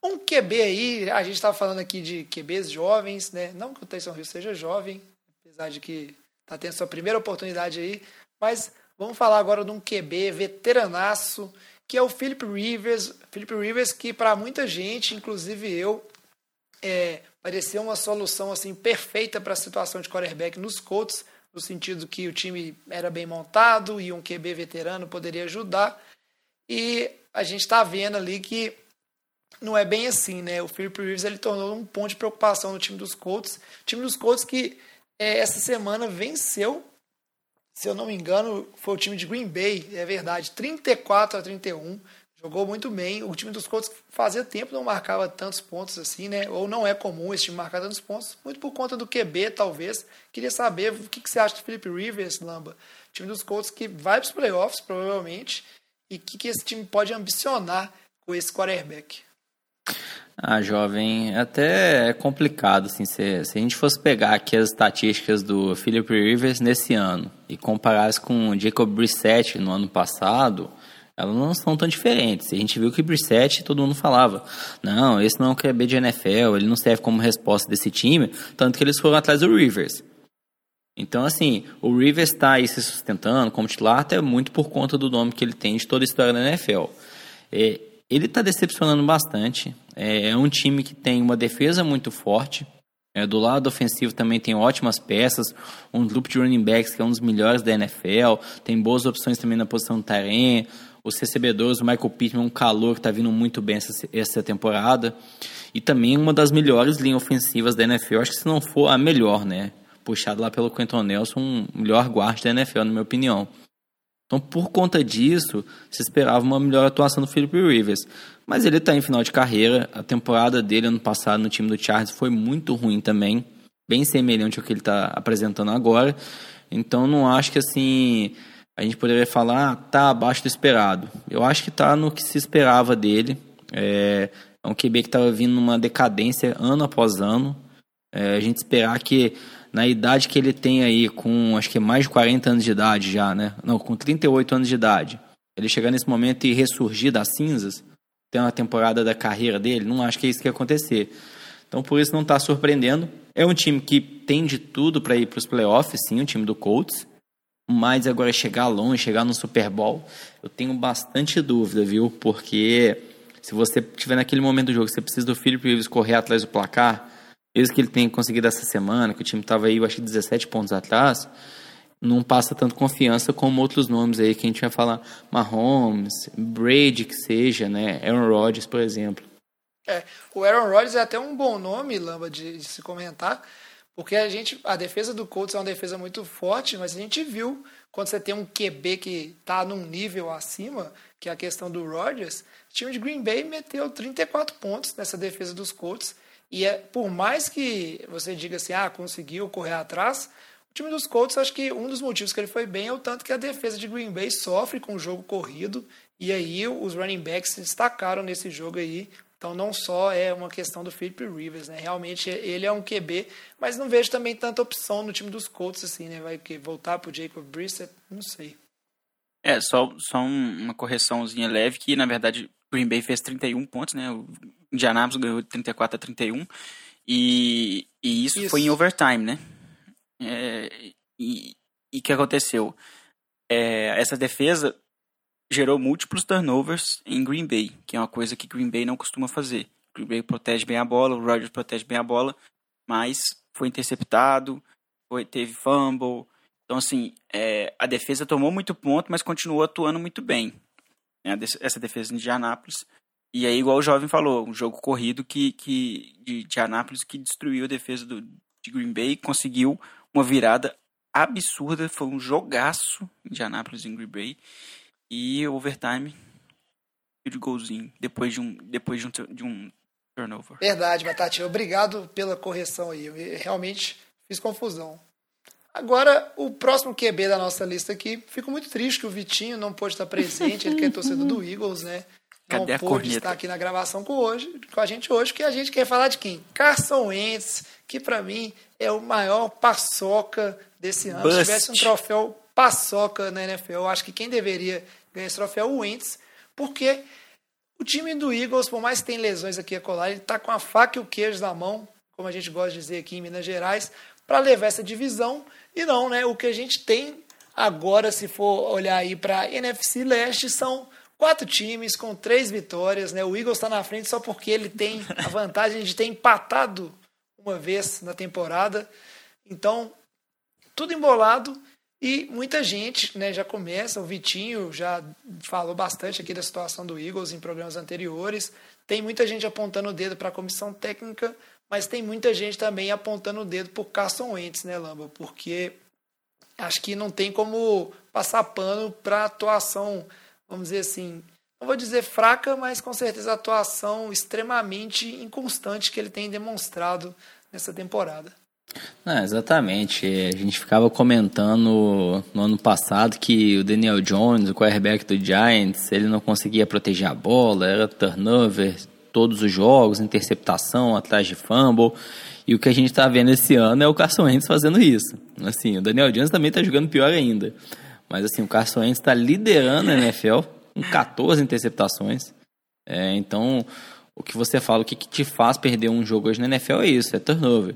Um QB aí, a gente estava falando aqui de QBs jovens, né? Não que o Tyson Hill seja jovem, apesar de que está tendo sua primeira oportunidade aí, mas vamos falar agora de um QB veteranaço, que é o Philip Rivers. Philip Rivers, que para muita gente, inclusive eu, é, parecia uma solução assim perfeita para a situação de quarterback nos Colts, no sentido que o time era bem montado e um QB veterano poderia ajudar. E a gente está vendo ali que não é bem assim, né? O Philip Rivers ele tornou um ponto de preocupação no time dos Colts. O time dos Colts que é, essa semana venceu, se eu não me engano, foi o time de Green Bay, é verdade, 34 a 31. Jogou muito bem. O time dos Colts fazia tempo não marcava tantos pontos assim, né? Ou não é comum esse time marcar tantos pontos, muito por conta do QB, talvez. Queria saber o que, você acha do Felipe Rivers, Lamba. O time dos Colts que vai para os playoffs, provavelmente, e o que, que esse time pode ambicionar com esse quarterback. Ah, jovem, até é complicado, assim, se, se a gente fosse pegar aqui as estatísticas do Philip Rivers nesse ano e comparasse com o Jacob Brissett no ano passado, elas não são tão diferentes. A gente viu que o Brissett, todo mundo falava, não, esse não é um QB de NFL, ele não serve como resposta desse time, tanto que eles foram atrás do Rivers. Então, assim, o Rivers está aí se sustentando como titular até muito por conta do nome que ele tem de toda a história da NFL. É, ele está decepcionando bastante. É, é, um time que tem uma defesa muito forte. É, do lado ofensivo também tem ótimas peças, um grupo de running backs que é um dos melhores da NFL, tem boas opções também na posição do Tyrene, os recebedores, o Michael Pittman, um calor que está vindo muito bem essa, essa temporada. E também uma das melhores linhas ofensivas da NFL, acho que se não for a melhor, né? Puxado lá pelo Quentin Nelson, um melhor guarda da NFL, na minha opinião. Então, por conta disso, se esperava uma melhor atuação do Philip Rivers. Mas ele está em final de carreira. A temporada dele ano passado no time do Chargers foi muito ruim também. Bem semelhante ao que ele está apresentando agora. Então, não acho que assim a gente poderia falar, tá abaixo do esperado. Eu acho que tá no que se esperava dele. É, é um QB que estava vindo numa decadência ano após ano. É, a gente esperar que na idade que ele tem aí, com acho que mais de 40 anos de idade já, né? Não, com 38 anos de idade, ele chegar nesse momento e ressurgir das cinzas, ter uma temporada da carreira dele, não acho que é isso que ia acontecer. Então por isso não está surpreendendo. É um time que tem de tudo para ir para os playoffs, sim, o time do Colts. Mas agora chegar longe, chegar no Super Bowl, eu tenho bastante dúvida, viu? Porque se você tiver naquele momento do jogo, você precisa do Philip Rivers correr atrás do placar, isso que ele tem conseguido essa semana, que o time estava aí, eu acho que 17 pontos atrás, não passa tanto confiança como outros nomes aí que a gente vai falar, Mahomes, Brady que seja, né, Aaron Rodgers, por exemplo. É, o Aaron Rodgers é até um bom nome, Lamba, de, de, se comentar, porque a gente, a defesa do Colts é uma defesa muito forte, mas a gente viu quando você tem um QB que está num nível acima, que é a questão do Rodgers, o time de Green Bay meteu 34 pontos nessa defesa dos Colts, e é, por mais que você diga assim, ah, conseguiu correr atrás, o time dos Colts, acho que um dos motivos que ele foi bem é o tanto que a defesa de Green Bay sofre com o jogo corrido, e aí os running backs se destacaram nesse jogo aí. Então não só é uma questão do Philip Rivers, né? Realmente ele é um QB, mas não vejo também tanta opção no time dos Colts assim, né? Vai voltar pro Jacob Brissett, não sei. É, só, só uma correçãozinha leve, que na verdade Green Bay fez 31 pontos, né? O Indianapolis ganhou de 34 a 31. E, e isso, isso. foi em overtime, né? É, e o que aconteceu? É, essa defesa gerou múltiplos turnovers em Green Bay, que é uma coisa que Green Bay não costuma fazer. Green Bay protege bem a bola, o Rodgers protege bem a bola, mas foi interceptado, foi, teve fumble. Então, assim, é, a defesa tomou muito ponto, mas continuou atuando muito bem. Né, essa defesa de Indianápolis. E aí, igual o jovem falou, um jogo corrido que, que de Indianápolis que destruiu a defesa do, de Green Bay, conseguiu uma virada absurda, foi um jogaço Indianapolis em Green Bay e overtime de golzinho depois de um depois de um, de um turnover. Verdade, Batatinha. Obrigado pela correção aí. Eu realmente fiz confusão. Agora, o próximo QB da nossa lista aqui, fico muito triste que o Vitinho não pôde estar presente, ele que é torcedor do <laughs> Eagles, né? Não Cadê pôde estar aqui na gravação com, hoje, com a gente hoje, que a gente quer falar de quem? Carson Wentz, que para mim é o maior paçoca desse ano. Bust. Se tivesse um troféu paçoca na NFL, eu acho que quem deveria ganhar esse troféu o Wentz, porque o time do Eagles, por mais que tenha lesões aqui a colar, ele está com a faca e o queijo na mão, como a gente gosta de dizer aqui em Minas Gerais, para levar essa divisão. E não, né? O que a gente tem agora, se for olhar aí para a NFC Leste, são quatro times com três vitórias. Né? O Eagles está na frente só porque ele tem a vantagem de ter empatado uma vez na temporada. Então, tudo embolado e muita gente né, já começa. O Vitinho já falou bastante aqui da situação do Eagles em programas anteriores. Tem muita gente apontando o dedo para a comissão técnica, mas tem muita gente também apontando o dedo por Carson Wentz, né, Lamba? Porque acho que não tem como passar pano para atuação, vamos dizer assim, não vou dizer fraca, mas com certeza a atuação extremamente inconstante que ele tem demonstrado nessa temporada. Não, exatamente. A gente ficava comentando no ano passado que o Daniel Jones, o quarterback do Giants, ele não conseguia proteger a bola, era turnover todos os jogos, interceptação atrás de fumble. E o que a gente está vendo esse ano é o Carson Wentz fazendo isso. Assim, o Daniel Jones também está jogando pior ainda. Mas assim, o Carson Wentz está liderando a NFL com 14 interceptações. É, então, o que você fala, o que, que te faz perder um jogo hoje na NFL é isso, é turnover.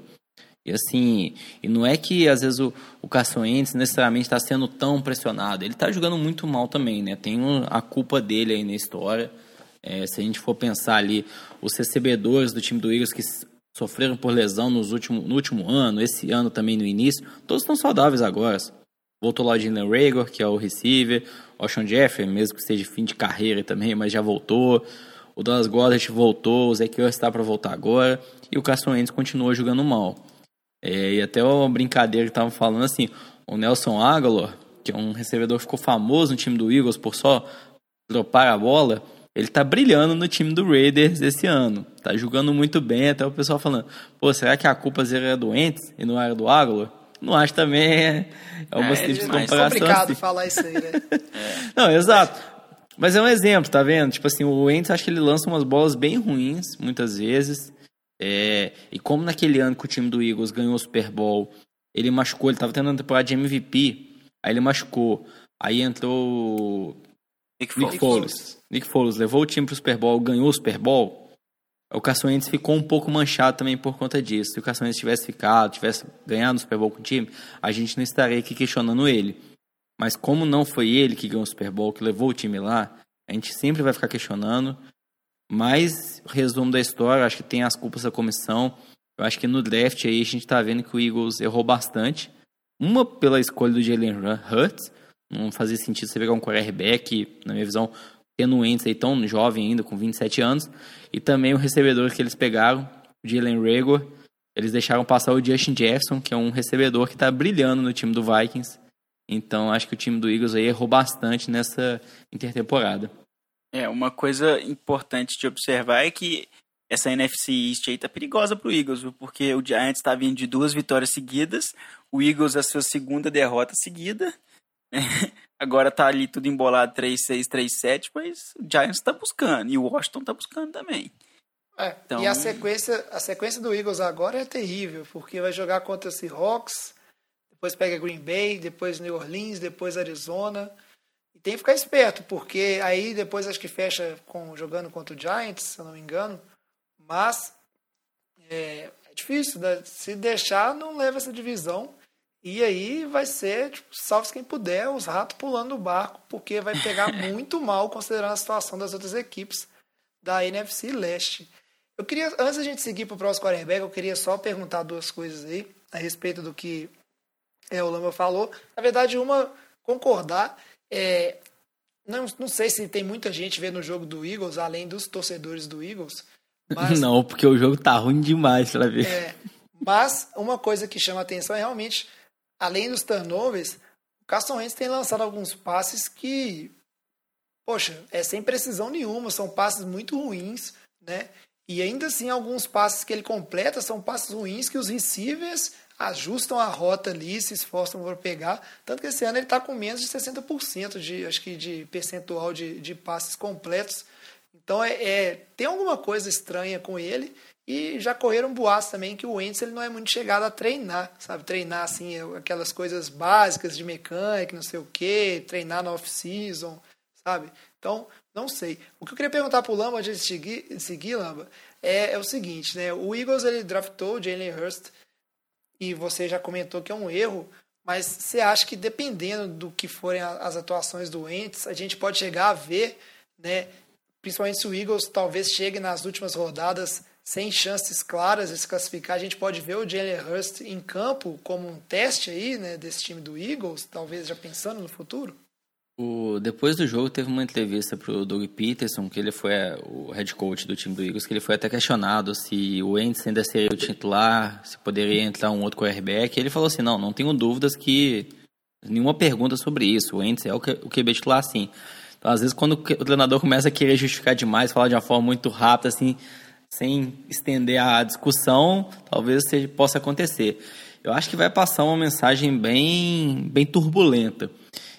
E assim, e não é que às vezes o, o Caçoentes necessariamente está sendo tão pressionado. Ele está jogando muito mal também, né? Tem um, a culpa dele aí na história. É, se a gente for pensar ali, os recebedores do time do Eagles que sofreram por lesão nos último, no último ano, esse ano também no início, todos estão saudáveis agora. Voltou lá o Jalen Rager, que é o receiver, o Sean Jeffrey, mesmo que seja fim de carreira também, mas já voltou. O Dallas Goddard voltou, o Zach está para voltar agora. E o Carson Wentz continua jogando mal. É, e até uma brincadeira que estavam falando assim, o Nelson Aguilar, que é um recebedor que ficou famoso no time do Eagles por só dropar a bola, ele tá brilhando no time do Raiders esse ano. Tá jogando muito bem, até o pessoal falando, pô, será que a culpa era do Ents e não era do Aguilar? Não acho também, é, é uma é, simples comparação. É complicado assim. falar isso aí, né? é. <laughs> Não, exato. Mas é um exemplo, tá vendo? Tipo assim, o Ents acho que ele lança umas bolas bem ruins, muitas vezes. É, e como naquele ano que o time do Eagles ganhou o Super Bowl, ele machucou, ele estava tendo uma temporada de MVP, aí ele machucou. Aí entrou Nick Foles. Nick Foles, Nick Foles levou o time para o Super Bowl, ganhou o Super Bowl. O Carson Wentz ficou um pouco manchado também por conta disso. Se o Carson Wentz tivesse ficado, tivesse ganhado o Super Bowl com o time, a gente não estaria aqui questionando ele. Mas como não foi ele que ganhou o Super Bowl, que levou o time lá, a gente sempre vai ficar questionando. Mas, resumo da história, acho que tem as culpas da comissão. Eu acho que no draft aí a gente está vendo que o Eagles errou bastante. Uma pela escolha do Jalen Hurts, não fazia sentido você pegar um quarterback, na minha visão, tendo Wentz aí tão jovem ainda, com 27 anos, e também o recebedor que eles pegaram, o Jalen Rager, eles deixaram passar o Justin Jefferson, que é um recebedor que está brilhando no time do Vikings. Então acho que o time do Eagles aí errou bastante nessa intertemporada. É, uma coisa importante de observar é que essa NFC East aí tá perigosa pro Eagles, viu? Porque o Giants está vindo de duas vitórias seguidas, o Eagles a sua segunda derrota seguida. <laughs> Agora tá ali tudo embolado 3-6, 3-7, mas o Giants tá buscando e o Washington tá buscando também. É, então... E a sequência, a sequência do Eagles agora é terrível, porque vai jogar contra o Seahawks, depois pega Green Bay, depois New Orleans, depois Arizona. Tem que ficar esperto, porque aí depois acho que fecha com jogando contra o Giants, se eu não me engano. Mas é, é difícil, né? se deixar, não leva essa divisão. E aí vai ser, tipo, salve quem puder, os ratos pulando no barco, porque vai pegar <laughs> muito mal considerando a situação das outras equipes da NFC Leste. Eu queria, antes da gente seguir para o próximo quarterback, eu queria só perguntar duas coisas aí a respeito do que é, o Lama falou. Na verdade, uma, concordar. É, não, não sei se tem muita gente vendo o jogo do Eagles, além dos torcedores do Eagles. Mas, <laughs> não, porque o jogo tá ruim demais pra ver. É, mas uma coisa que chama atenção é realmente, além dos turnovers, o Carson Wentz tem lançado alguns passes que, poxa, é sem precisão nenhuma, são passes muito ruins, né? E ainda assim, alguns passes que ele completa são passes ruins que os receivers ajustam a rota ali, se esforçam para pegar. Tanto que esse ano ele está com menos de 60% de, acho que de percentual de, de passes completos. Então é, é, tem alguma coisa estranha com ele. E já correram boatos também que o Wentz ele não é muito chegado a treinar, sabe? Treinar assim, aquelas coisas básicas de mecânica, não sei o que, treinar na off-season, sabe? Então, não sei. O que eu queria perguntar pro Lamba antes de seguir, de seguir Lamba, é, é, o seguinte, né? O Eagles ele draftou o Jalen Hurst e você já comentou que é um erro, mas você acha que dependendo do que forem as atuações doentes, a gente pode chegar a ver, né, principalmente se o Eagles talvez chegue nas últimas rodadas sem chances claras de se classificar, a gente pode ver o Jalen Hurst em campo como um teste aí, né, desse time do Eagles, talvez já pensando no futuro? O, depois do jogo teve uma entrevista pro Doug Peterson, que ele foi o head coach do time do Eagles, que ele foi até questionado se o Wentz ainda seria o titular, se poderia entrar um outro quarterback. Ele falou assim, não, não tenho dúvidas que nenhuma pergunta sobre isso. O Wentz é o, o QB titular sim. Então, às vezes, quando o treinador começa a querer justificar demais, falar de uma forma muito rápida, assim, sem estender a discussão, talvez seja, possa acontecer. Eu acho que vai passar uma mensagem bem, bem turbulenta.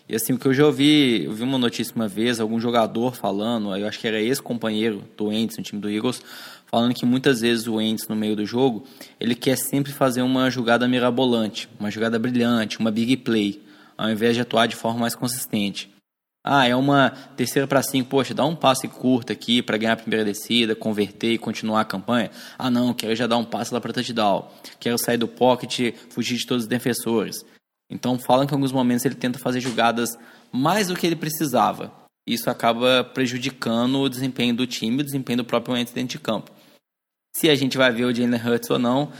E assim, o que eu já ouvi, eu vi uma notícia uma vez, algum jogador falando, eu acho que era ex-companheiro do Ents no time do Eagles, falando que muitas vezes o Ents no meio do jogo, ele quer sempre fazer uma jogada mirabolante, uma jogada brilhante, uma big play, ao invés de atuar de forma mais consistente. Ah, é uma terceira para cinco, poxa, dá um passe curto aqui para ganhar a primeira descida, converter e continuar a campanha. Ah, não, quero já dar um passe lá para touchdown. Quero sair do pocket, fugir de todos os defensores. Então falam que em alguns momentos ele tenta fazer jogadas mais do que ele precisava. Isso acaba prejudicando o desempenho do time, o desempenho do próprio Wentz dentro de campo. Se a gente vai ver o Jalen Hurts ou não,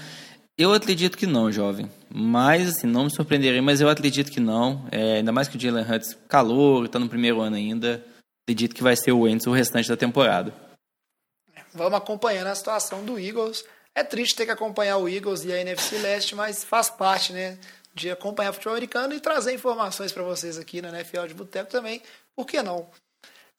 eu acredito que não, jovem. Mas, assim, não me surpreenderei, mas eu acredito que não. É, ainda mais que o Jalen Hurts calor, está no primeiro ano ainda. Acredito que vai ser o Wentz o restante da temporada. Vamos acompanhando a situação do Eagles. É triste ter que acompanhar o Eagles e a NFC Leste, mas faz parte, né? De acompanhar futebol americano e trazer informações para vocês aqui na NFL de Boteco também. Por que não?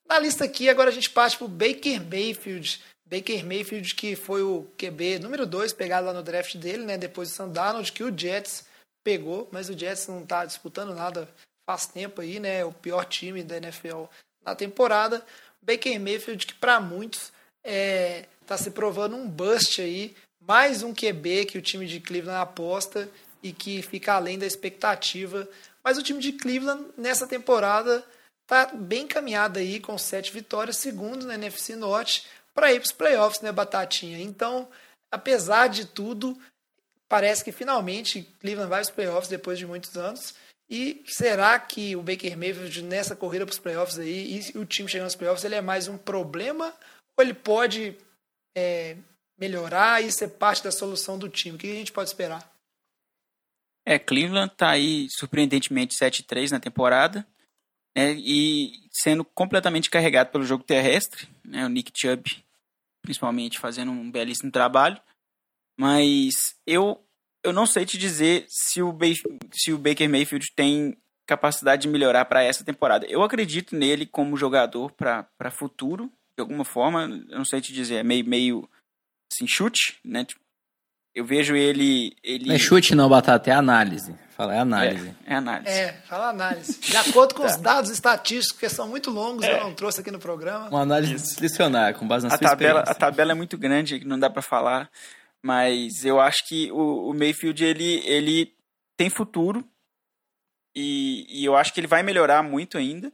Na lista aqui, agora a gente parte para o Baker Mayfield. Baker Mayfield, que foi o QB número 2 pegado lá no draft dele, né? Depois do Sam Darnold, que o Jets pegou, mas o Jets não está disputando nada faz tempo aí, né? O pior time da NFL na temporada. Baker Mayfield, que para muitos está é, tá se provando um bust aí. Mais um QB que o time de Cleveland aposta e que fica além da expectativa. Mas o time de Cleveland nessa temporada está bem encaminhado aí com sete vitórias, segundo na NFC Norte, para ir para os playoffs, né, Batatinha? Então, apesar de tudo, parece que finalmente Cleveland vai para os playoffs depois de muitos anos. E será que o Baker Mayfield nessa corrida para os playoffs aí, e o time chegando aos playoffs, ele é mais um problema ou ele pode é, melhorar e ser parte da solução do time? O que a gente pode esperar? É, Cleveland tá aí surpreendentemente 7-3 na temporada, né, e sendo completamente carregado pelo jogo terrestre, né, o Nick Chubb principalmente fazendo um belíssimo trabalho, mas eu eu não sei te dizer se o, se o Baker Mayfield tem capacidade de melhorar para essa temporada. Eu acredito nele como jogador para futuro, de alguma forma, eu não sei te dizer, é meio, meio assim, chute, né? Tipo, eu vejo ele. ele... Não é chute, não, Batata, é análise. Fala, é análise. É, é análise. É, fala análise. De acordo com tá. os dados estatísticos, que são muito longos, é. eu não trouxe aqui no programa. Uma análise discricionária, com base na a sua tabela, A tabela é muito grande, não dá para falar. Mas eu acho que o, o Mayfield, ele, ele tem futuro. E, e eu acho que ele vai melhorar muito ainda.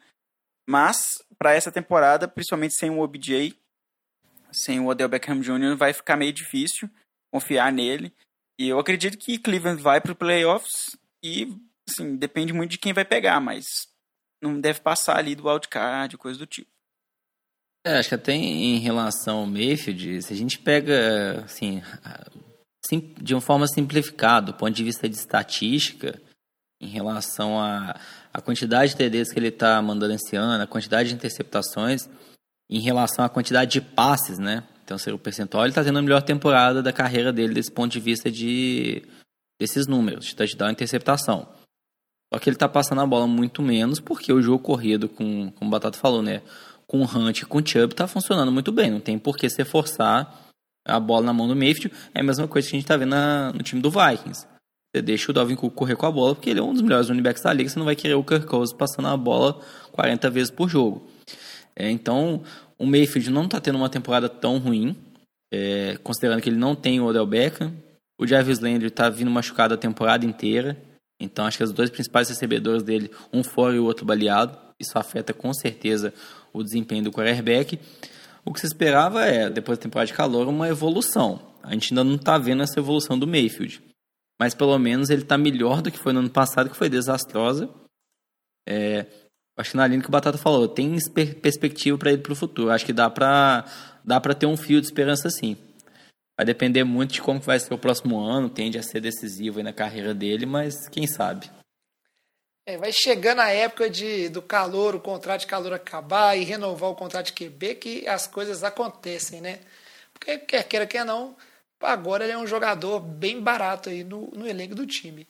Mas, para essa temporada, principalmente sem o OBJ, sem o Odell Beckham Jr., vai ficar meio difícil confiar nele. E eu acredito que Cleveland vai para playoffs e, assim, depende muito de quem vai pegar, mas não deve passar ali do wildcard, coisa do tipo. É, acho que até em relação ao Mayfield, se a gente pega, assim, de uma forma simplificada, do ponto de vista de estatística, em relação à a, a quantidade de TDs que ele está mandando esse ano, a quantidade de interceptações, em relação à quantidade de passes, né? Então, o percentual, ele está tendo a melhor temporada da carreira dele desse ponto de vista de desses números, de touchdown e interceptação. Só que ele está passando a bola muito menos, porque o jogo corrido, com, como o Batata falou, né? Com o Hunt e com o Chubb está funcionando muito bem. Não tem por que você forçar a bola na mão do Mayfield. É a mesma coisa que a gente está vendo na, no time do Vikings. Você deixa o Dalvin Cook correr com a bola, porque ele é um dos melhores running backs da liga. Você não vai querer o Kirk Cousins passando a bola 40 vezes por jogo. É, então, o Mayfield não está tendo uma temporada tão ruim, é, considerando que ele não tem o Odell Beckham. O Jarvis Landry está vindo machucado a temporada inteira. Então acho que os dois principais recebedores dele, um fora e o outro baleado. Isso afeta com certeza o desempenho do quarterback. O que se esperava é, depois da temporada de calor, uma evolução. A gente ainda não está vendo essa evolução do Mayfield. Mas pelo menos ele está melhor do que foi no ano passado, que foi desastrosa. É, Acho que na linha que o Batata falou, tem perspectiva para ele para o futuro. Acho que dá para dá para ter um fio de esperança sim. Vai depender muito de como vai ser o próximo ano, tende a ser decisivo na carreira dele, mas quem sabe. É, vai chegando a época de, do calor, o contrato de calor acabar e renovar o contrato de QB que as coisas acontecem, né? Porque quer queira, quer não, agora ele é um jogador bem barato aí no, no elenco do time.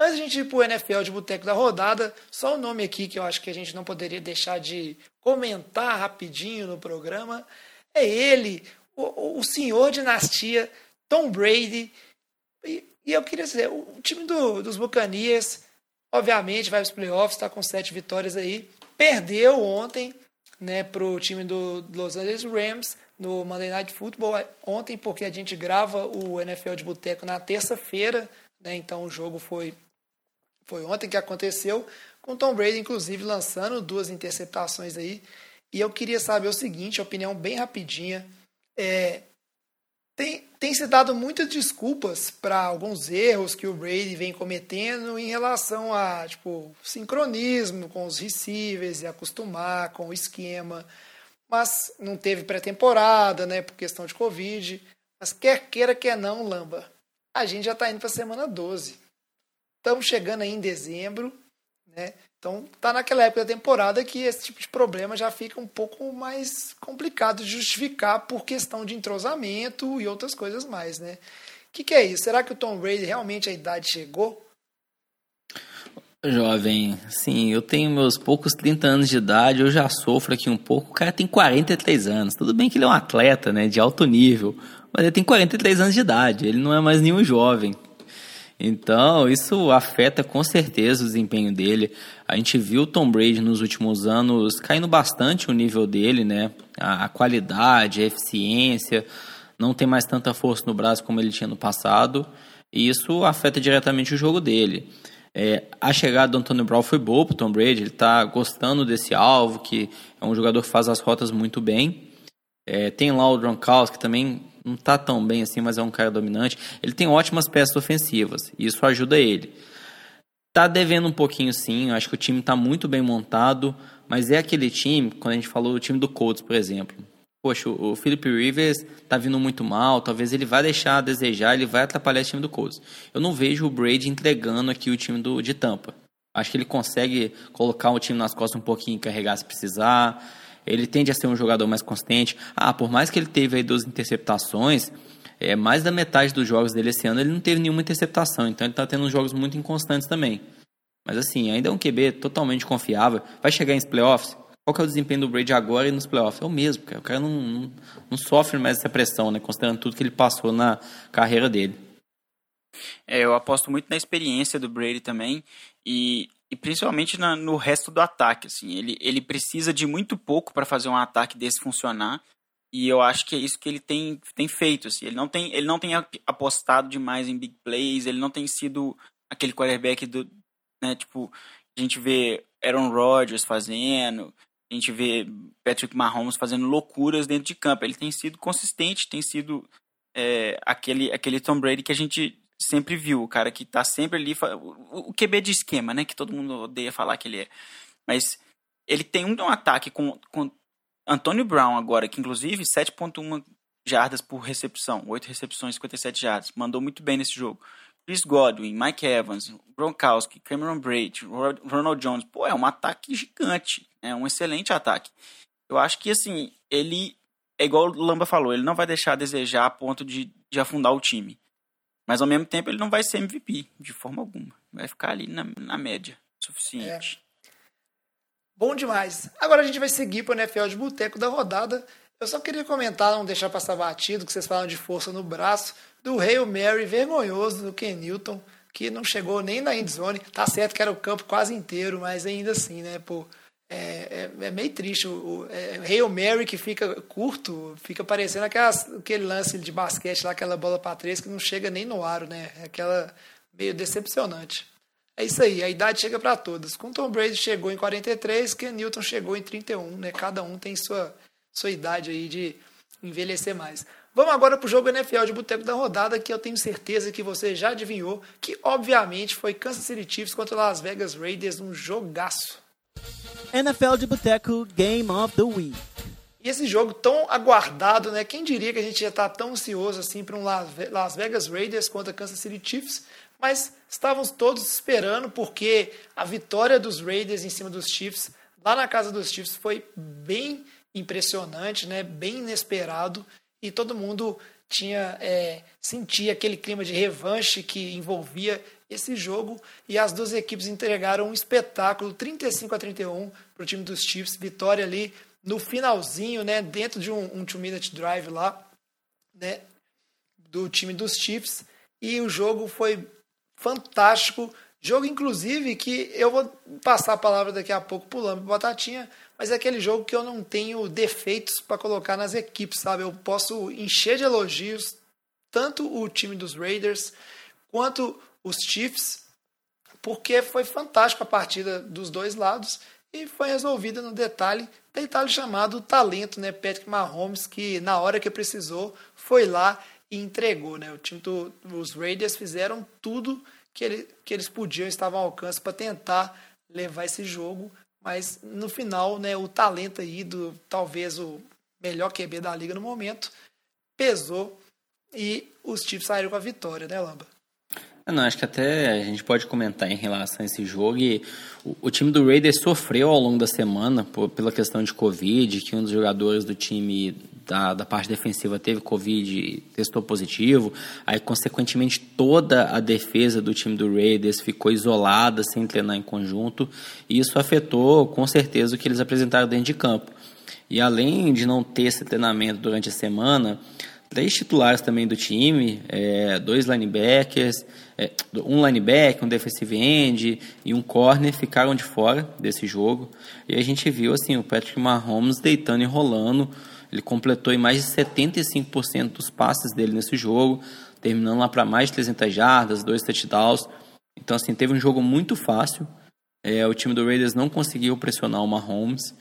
Antes de a gente ir para o NFL de Boteco da Rodada, só um nome aqui que eu acho que a gente não poderia deixar de comentar rapidinho no programa. É ele, o, o senhor dinastia, Tom Brady. E, e eu queria dizer, o time do, dos Buccaneers, obviamente, vai para os playoffs, está com sete vitórias aí. Perdeu ontem né, para o time do Los Angeles Rams no Monday Night Football ontem, porque a gente grava o NFL de Boteco na terça-feira, né, então o jogo foi foi ontem que aconteceu, com Tom Brady, inclusive, lançando duas interceptações aí. E eu queria saber o seguinte, opinião bem rapidinha. É, tem, tem se dado muitas desculpas para alguns erros que o Brady vem cometendo em relação a tipo sincronismo com os receivers e acostumar com o esquema. Mas não teve pré-temporada, né, por questão de Covid. Mas quer queira, quer não, Lamba. A gente já está indo para a semana 12. Estamos chegando aí em dezembro, né? Então tá naquela época da temporada que esse tipo de problema já fica um pouco mais complicado de justificar por questão de entrosamento e outras coisas mais, né? O que, que é isso? Será que o Tom Brady realmente a idade chegou? Jovem, sim, eu tenho meus poucos 30 anos de idade, eu já sofro aqui um pouco. O cara tem 43 anos. Tudo bem que ele é um atleta, né, de alto nível, mas ele tem 43 anos de idade, ele não é mais nenhum jovem. Então, isso afeta com certeza o desempenho dele. A gente viu o Tom Brady nos últimos anos caindo bastante o nível dele, né? A, a qualidade, a eficiência, não tem mais tanta força no braço como ele tinha no passado. E isso afeta diretamente o jogo dele. É, a chegada do Antônio Brown foi boa para Tom Brady, ele está gostando desse alvo, que é um jogador que faz as rotas muito bem. É, tem lá o Gronkowski, que também não está tão bem assim, mas é um cara dominante. Ele tem ótimas peças ofensivas, e isso ajuda ele. Tá devendo um pouquinho sim, acho que o time está muito bem montado, mas é aquele time, quando a gente falou do time do Colts, por exemplo, poxa, o Philip Rivers tá vindo muito mal, talvez ele vai deixar a desejar, ele vai atrapalhar esse time do Colts. Eu não vejo o Brady entregando aqui o time do, de Tampa. Acho que ele consegue colocar o time nas costas um pouquinho e carregar se precisar. Ele tende a ser um jogador mais consistente. Ah, por mais que ele teve aí duas interceptações, é, mais da metade dos jogos dele esse ano ele não teve nenhuma interceptação. Então ele está tendo jogos muito inconstantes também. Mas assim, ainda é um QB totalmente confiável. Vai chegar em playoffs? Qual que é o desempenho do Brady agora e nos playoffs? É o mesmo, cara. O cara não, não, não sofre mais essa pressão, né? Considerando tudo que ele passou na carreira dele. É, eu aposto muito na experiência do Brady também e, e principalmente na, no resto do ataque. Assim, ele, ele precisa de muito pouco para fazer um ataque desse funcionar e eu acho que é isso que ele tem, tem feito. Assim. Ele, não tem, ele não tem apostado demais em big plays, ele não tem sido aquele quarterback do. Né, tipo, a gente vê Aaron Rodgers fazendo, a gente vê Patrick Mahomes fazendo loucuras dentro de campo. Ele tem sido consistente, tem sido é, aquele, aquele Tom Brady que a gente sempre viu, o cara que tá sempre ali, o, QB de esquema, né, que todo mundo odeia falar que ele é. Mas ele tem um, um ataque com, com Antônio Brown agora, que inclusive 7.1 jardas por recepção, 8 recepções, 57 jardas, mandou muito bem nesse jogo. Chris Godwin, Mike Evans, Gronkowski, Cameron Braid, Ronald Jones, pô, é um ataque gigante, é um excelente ataque. Eu acho que assim, ele é igual o Lamba falou, ele não vai deixar a desejar a ponto de, de afundar o time. Mas ao mesmo tempo ele não vai ser MVP, de forma alguma. Vai ficar ali na, na média, suficiente. É. Bom demais. Agora a gente vai seguir para o NFL de Boteco da rodada. Eu só queria comentar, não deixar passar batido, que vocês falam de força no braço, do Hail Mary vergonhoso do Ken Newton, que não chegou nem na endzone. Tá certo que era o campo quase inteiro, mas ainda assim, né, pô, é, é, é, meio triste. O, o é, Hail Mary que fica curto, fica parecendo aquelas, aquele lance de basquete lá, aquela bola para três que não chega nem no aro, né? É aquela meio decepcionante. É isso aí, a idade chega para todas. Com Tom Brady chegou em 43, Ken Newton chegou em 31, né? Cada um tem sua, sua idade aí de envelhecer mais. Vamos agora para o jogo NFL de Boteco da Rodada, que eu tenho certeza que você já adivinhou, que obviamente foi Kansas City Chiefs contra Las Vegas Raiders, um jogaço. NFL de Boteco Game of the Week. E esse jogo tão aguardado, né? Quem diria que a gente ia estar tão ansioso assim para um Las Vegas Raiders contra Kansas City Chiefs? Mas estávamos todos esperando porque a vitória dos Raiders em cima dos Chiefs, lá na casa dos Chiefs, foi bem impressionante, né? Bem inesperado e todo mundo tinha é, sentia aquele clima de revanche que envolvia esse jogo e as duas equipes entregaram um espetáculo 35 a 31 para o time dos Chiefs, vitória ali no finalzinho, né, dentro de um, um two minute drive lá, né, do time dos Chiefs. E o jogo foi fantástico, jogo inclusive que eu vou passar a palavra daqui a pouco pulando para Batatinha, mas é aquele jogo que eu não tenho defeitos para colocar nas equipes, sabe? Eu posso encher de elogios tanto o time dos Raiders quanto os Chiefs, porque foi fantástico a partida dos dois lados e foi resolvida no detalhe, detalhe chamado talento, né? Patrick Mahomes, que na hora que precisou foi lá e entregou, né? O time dos Raiders fizeram tudo que, ele, que eles podiam, estavam ao alcance para tentar levar esse jogo, mas no final, né, o talento aí do talvez o melhor QB da liga no momento pesou e os Chiefs saíram com a vitória, né, Lamba? Não, acho que até a gente pode comentar em relação a esse jogo. E o, o time do Raiders sofreu ao longo da semana por, pela questão de Covid, que um dos jogadores do time da, da parte defensiva teve Covid testou positivo. Aí, consequentemente, toda a defesa do time do Raiders ficou isolada, sem treinar em conjunto. E isso afetou, com certeza, o que eles apresentaram dentro de campo. E além de não ter esse treinamento durante a semana, três titulares também do time, é, dois linebackers, é, um linebacker, um defensive end e um corner ficaram de fora desse jogo. E a gente viu assim o Patrick Mahomes deitando e rolando. Ele completou em mais de 75% dos passes dele nesse jogo, terminando lá para mais de 300 jardas, dois touchdowns. Então assim teve um jogo muito fácil. É, o time do Raiders não conseguiu pressionar o Mahomes.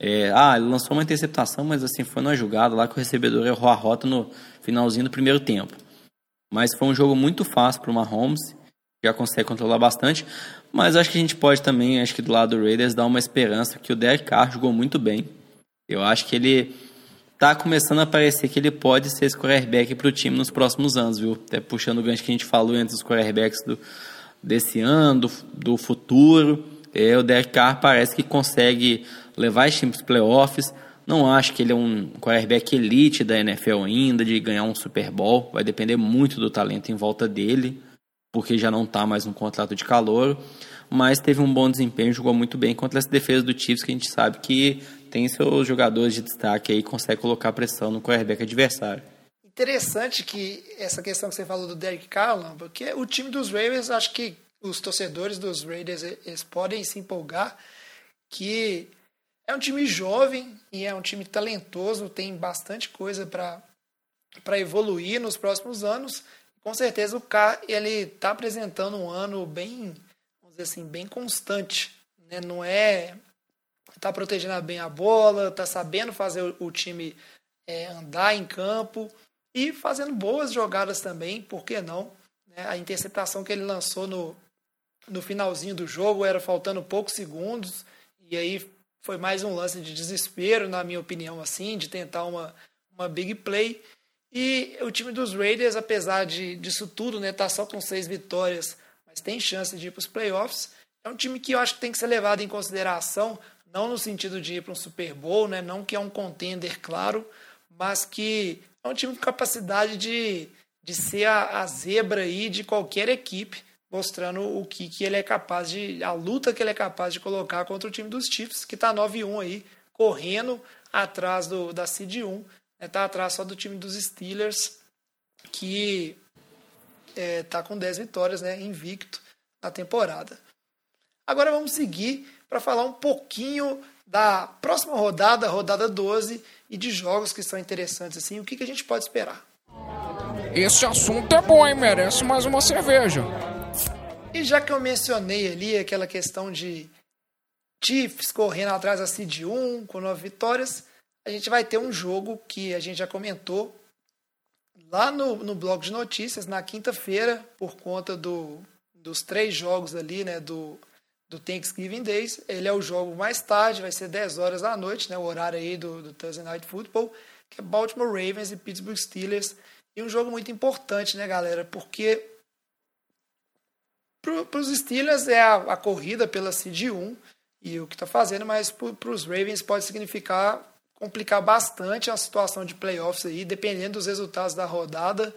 É, ah, ele lançou uma interceptação, mas assim foi numa jogada lá que o recebedor errou a rota no finalzinho do primeiro tempo. Mas foi um jogo muito fácil para o Mahomes, já consegue controlar bastante. Mas acho que a gente pode também, acho que do lado do Raiders, dar uma esperança que o Derek Carr jogou muito bem. Eu acho que ele tá começando a parecer que ele pode ser esse quarterback para o time nos próximos anos, viu? Até puxando o gancho que a gente falou entre os quarterbacks do, desse ano, do, do futuro. É, o Derek Carr parece que consegue levar esse time para os playoffs. Não acho que ele é um quarterback elite da NFL ainda, de ganhar um Super Bowl. Vai depender muito do talento em volta dele, porque já não está mais no contrato de calor. Mas teve um bom desempenho, jogou muito bem contra essa defesa do Chiefs, que a gente sabe que tem seus jogadores de destaque aí, consegue colocar pressão no quarterback adversário. Interessante que essa questão que você falou do Derek Carr, porque o time dos Ravens, acho que os torcedores dos Raiders eles podem se empolgar que é um time jovem e é um time talentoso, tem bastante coisa para evoluir nos próximos anos. Com certeza o K ele está apresentando um ano bem, vamos dizer assim, bem constante. Né? Não é está protegendo bem a bola, está sabendo fazer o, time é, andar em campo e fazendo boas jogadas também, por que não? Né? A interceptação que ele lançou no, no finalzinho do jogo era faltando poucos segundos e aí foi mais um lance de desespero, na minha opinião, assim, de tentar uma, uma big play. E o time dos Raiders, apesar de, disso tudo, né, tá só com seis vitórias, mas tem chance de ir para os playoffs. É um time que eu acho que tem que ser levado em consideração, não no sentido de ir para um Super Bowl, né, não que é um contender, claro, mas que é um time com capacidade de, de ser a, a zebra aí de qualquer equipe mostrando o que, que ele é capaz de. a luta que ele é capaz de colocar contra o time dos Chiefs, que está 9-1 aí, correndo atrás do, da Seed 1, está né, atrás só do time dos Steelers, que está é, tá com 10 vitórias, né, invicto na temporada. Agora vamos seguir para falar um pouquinho da próxima rodada, rodada 12, e de jogos que são interessantes assim, o que, que a gente pode esperar. Esse assunto é bom, hein? Merece mais uma cerveja. E já que eu mencionei ali aquela questão de Chiefs correndo atrás da Seed 1 com nove vitórias, a gente vai ter um jogo que a gente já comentou lá no, no blog de notícias na quinta-feira, por conta do, dos três jogos ali, né, do, do Thanksgiving Days. Ele é o jogo mais tarde, vai ser 10 horas da noite, né, o horário aí do, do Thursday Night Football, que é Baltimore Ravens e Pittsburgh Steelers. E um jogo muito importante, né, galera? Porque para os Steelers é a, a, corrida pela seed 1 e o que está fazendo, mas para os Ravens pode significar complicar bastante a situação de playoffs aí, dependendo dos resultados da rodada.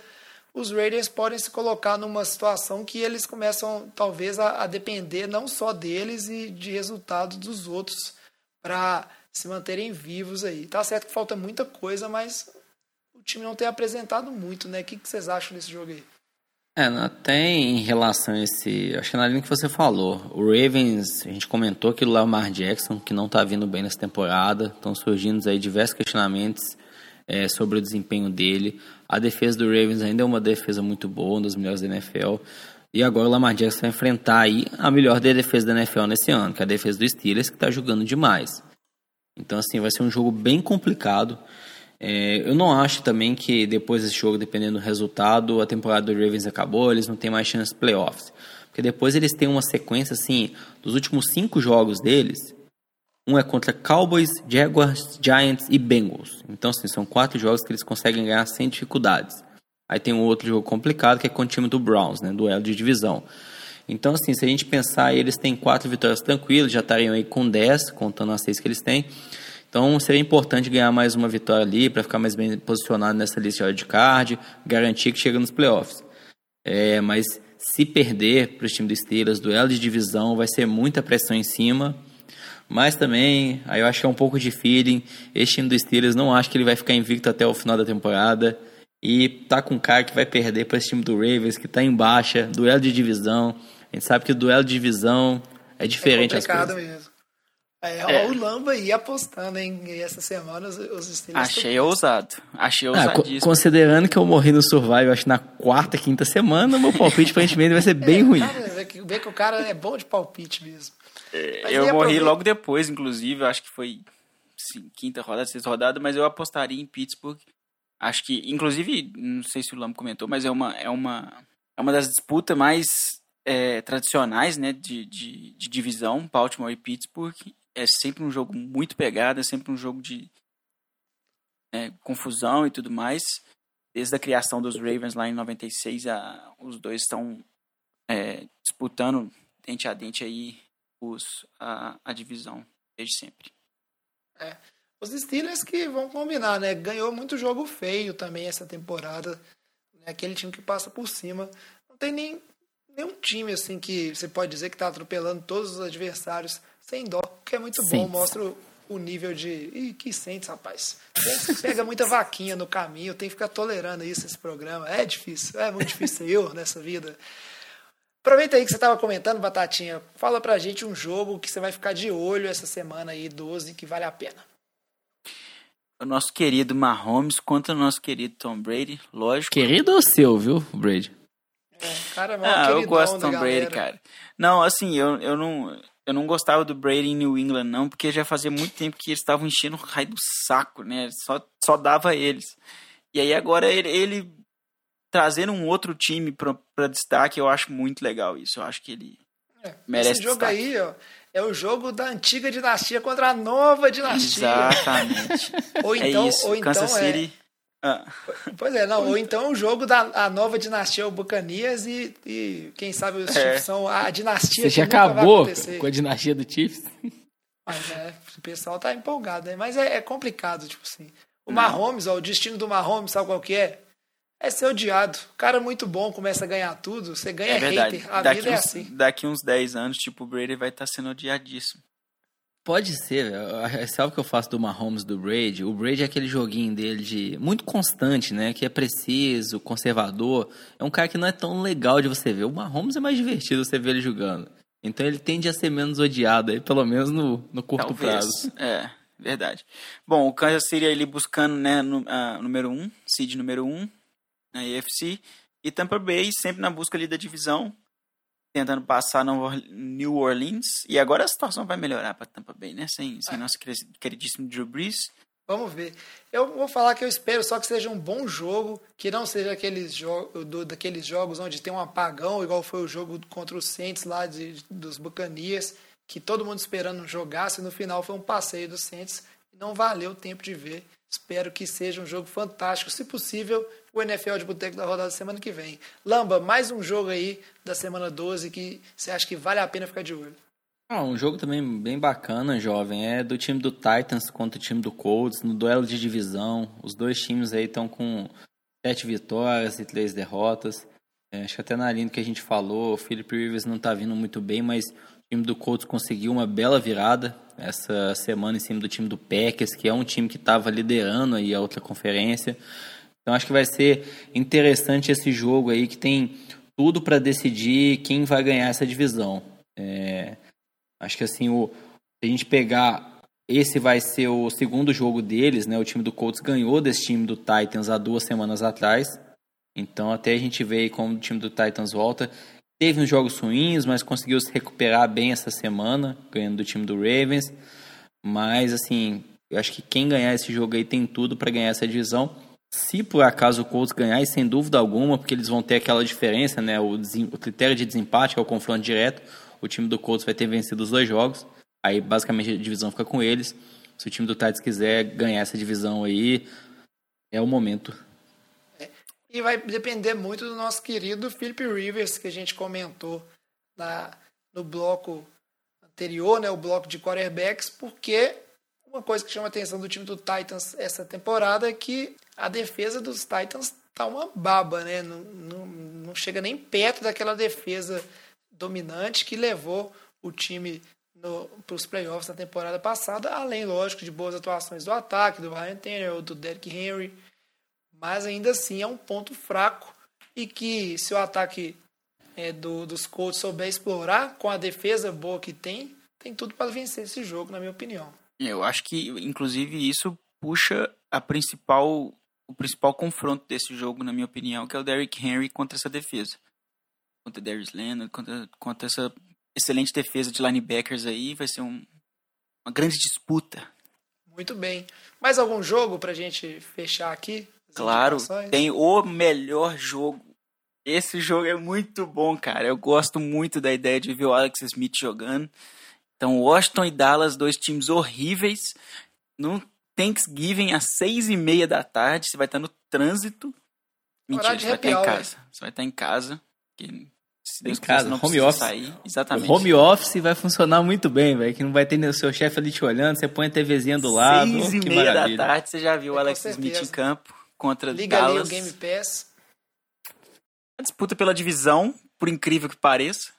Os Raiders podem se colocar numa situação que eles começam talvez a, a depender não só deles e de resultados dos outros para se manterem vivos aí. Tá certo que falta muita coisa, mas o time não tem apresentado muito, né? O que, que vocês acham desse jogo aí? É, até em relação a esse. Acho que na linha que você falou. O Ravens, a gente comentou que o Lamar Jackson, que não está vindo bem nessa temporada. Estão surgindo aí diversos questionamentos é, sobre o desempenho dele. A defesa do Ravens ainda é uma defesa muito boa, uma das melhores da NFL. E agora o Lamar Jackson vai enfrentar aí a melhor defesa da NFL nesse ano, que é a defesa do Steelers, que está jogando demais. Então, assim, vai ser um jogo bem complicado. É, eu não acho também que depois desse jogo, dependendo do resultado, a temporada do Ravens acabou, eles não têm mais chance de playoffs. Porque depois eles têm uma sequência assim, dos últimos cinco jogos deles, um é contra Cowboys, Jaguars, Giants e Bengals. Então, assim, são quatro jogos que eles conseguem ganhar sem dificuldades. Aí tem um outro jogo complicado que é com o time do Browns, né, duelo de divisão. Então, assim, se a gente pensar, eles têm quatro vitórias tranquilas, já estariam aí com 10, contando as seis que eles têm. Então seria importante ganhar mais uma vitória ali para ficar mais bem posicionado nessa lista de card, garantir que chega nos playoffs. É, mas se perder para o time do Steelers, duelo de divisão, vai ser muita pressão em cima. Mas também, aí eu acho que é um pouco de feeling. Este time do Steelers não acho que ele vai ficar invicto até o final da temporada. E tá com um cara que vai perder para esse time do Ravens, que está em baixa, duelo de divisão. A gente sabe que o duelo de divisão é diferente é as coisas. Mesmo. É, é. o Lamba ia apostando, hein? E essa semana os, os Steelers... Achei ousado. Achei ousadíssimo. Ah, considerando que eu morri no Survival, acho na quarta, quinta semana, meu palpite aparentemente vai ser <laughs> bem é, ruim. Cara, vê que o cara é bom de palpite mesmo. É, eu morri logo depois, inclusive, acho que foi sim, quinta rodada, sexta rodada, mas eu apostaria em Pittsburgh. Acho que, inclusive, não sei se o Lamba comentou, mas é uma, é uma, é uma das disputas mais é, tradicionais né, de, de, de, divisão, Baltimore e Pittsburgh é sempre um jogo muito pegado, é sempre um jogo de né, confusão e tudo mais. Desde a criação dos Ravens lá em 96, a, os dois estão é, disputando dente a dente aí os, a, a divisão desde sempre. Os Steelers que vão combinar, né? Ganhou muito jogo feio também essa temporada. Né? Aquele time que passa por cima. Não tem nem, nenhum time assim que você pode dizer que tá atropelando todos os adversários sem dó, que é muito bom. Saints. Mostra o, o nível de. Ih, que sentes, rapaz. Pega muita vaquinha no caminho, tem que ficar tolerando isso esse programa. É difícil, é muito difícil ser eu nessa vida. Aproveita aí que você estava comentando, Batatinha. Fala pra gente um jogo que você vai ficar de olho essa semana aí, 12, que vale a pena. O nosso querido Mahomes contra o nosso querido Tom Brady, lógico. Querido ou seu, viu, Brady? É, cara, é Ah, eu gosto do Tom Brady, galera. cara. Não, assim, eu, eu não. Eu não gostava do Brady em New England, não, porque já fazia muito tempo que eles estavam enchendo o raio do saco, né? Só, só dava eles. E aí agora ele, ele trazendo um outro time pra, pra destaque, eu acho muito legal isso. Eu acho que ele É, merece Esse jogo destaque. aí, ó, é o jogo da antiga dinastia contra a nova dinastia. Exatamente. <laughs> Ou então, é isso. ou então Kansas é, City. Ah, Pois é, não, ou então é o jogo da a nova dinastia, o Bucanias e, e quem sabe os É. Chiefs são a dinastia Você que já nunca vai acabou acontecer. com a dinastia do Chiefs? Mas é, o pessoal tá empolgado, né? Mas é, é complicado, tipo assim. O Mahomes, ó, o destino do Mahomes, sabe qual que é? É ser odiado. O cara é muito bom, começa a ganhar tudo, você ganha é verdade. hater. A Daqui vida é uns, assim. daqui uns 10 anos, tipo, o Brady vai estar sendo odiadíssimo. Pode ser, velho. A ressalva que eu faço do Mahomes do Brady, o Brady é aquele joguinho dele de muito constante, né? Que é preciso, conservador. É um cara que não é tão legal de você ver. O Mahomes é mais divertido você ver ele jogando. Então ele tende a ser menos odiado aí, pelo menos no, no curto Talvez. prazo. É, verdade. Bom, o Kansas City ali buscando, né, no, ah, número 1, um, seed número 1 um, na AFC. E Tampa Bay sempre na busca ali da divisão, tentando passar no New Orleans. E agora a situação vai melhorar para Tampa Bay, né? Sem, sem nosso queri- queridíssimo Drew Brees. Vamos ver. Eu vou falar que eu espero só que seja um bom jogo, que não seja aqueles, jo do, daqueles jogos onde tem um apagão, igual foi o jogo contra os Saints lá de, dos Bucanias, que todo mundo esperando jogasse, e no final foi um passeio dos Saints, e não valeu o tempo de ver. Espero que seja um jogo fantástico, se possível, o NFL de Boteco da rodada semana que vem. Lamba, mais um jogo aí da semana 12 que você acha que vale a pena ficar de olho. Ah, um jogo também bem bacana, jovem, é do time do Titans contra o time do Colts, no duelo de divisão. Os dois times aí estão com sete vitórias e três derrotas. É, acho que até na linha que a gente falou, o Philip Rivers não tá vindo muito bem, mas o time do Colts conseguiu uma bela virada essa semana em cima do time do Packers, que é um time que estava liderando aí a outra conferência. Então acho que vai ser interessante esse jogo aí que tem tudo para decidir quem vai ganhar essa divisão. É, Acho que assim, o, se a gente pegar. Esse vai ser o segundo jogo deles, né? O time do Colts ganhou desse time do Titans há duas semanas atrás. Então até a gente vê como o time do Titans volta. Teve uns jogos ruins, mas conseguiu se recuperar bem essa semana, ganhando do time do Ravens. Mas assim, eu acho que quem ganhar esse jogo aí tem tudo para ganhar essa divisão. Se por acaso o Colts ganhar, e sem dúvida alguma, porque eles vão ter aquela diferença, né? O, o critério de desempate, que é o confronto direto. O time do Colts vai ter vencido os dois jogos. Aí basicamente a divisão fica com eles. Se o time do Titans quiser ganhar essa divisão aí, é o momento. E vai depender muito do nosso querido Philip Rivers, que a gente comentou na, no bloco anterior, né, o bloco de quarterbacks, porque uma coisa que chama a atenção do time do Titans essa temporada é que a defesa dos Titans tá uma baba, né? Não, não, não chega nem perto daquela defesa dominante que levou o time para os playoffs na temporada passada, além, lógico, de boas atuações do ataque, do Ryan Tannehill, do Derrick Henry, mas ainda assim é um ponto fraco e que se o ataque é, do, dos Colts souber explorar com a defesa boa que tem, tem tudo para vencer esse jogo, na minha opinião. Eu acho que, inclusive, isso puxa a principal, o principal confronto desse jogo, na minha opinião, que é o Derrick Henry contra essa defesa. Contra Darius Leonard, contra, contra essa excelente defesa de linebackers aí, vai ser um, uma grande disputa. Muito bem. Mais algum jogo para a gente fechar aqui? Claro, tem o melhor jogo. Esse jogo é muito bom, cara. Eu gosto muito da ideia de ver o Alex Smith jogando. Então, Washington e Dallas, dois times horríveis. Não Thanksgiving às seis e meia da tarde. Você vai estar no trânsito. Mentira, você vai estar em casa. Você vai estar em casa. Que, se Deus Em casa, não home office. sair. O Exatamente. home office vai funcionar muito bem, velho. Que não vai ter o seu chefe ali te olhando, você põe a TVzinha do lado. Seis e que meia da maravilha. tarde, você já viu o É, Alex Smith em campo contra Liga ali o Dallas. Game Pass. A disputa pela divisão, por incrível que pareça.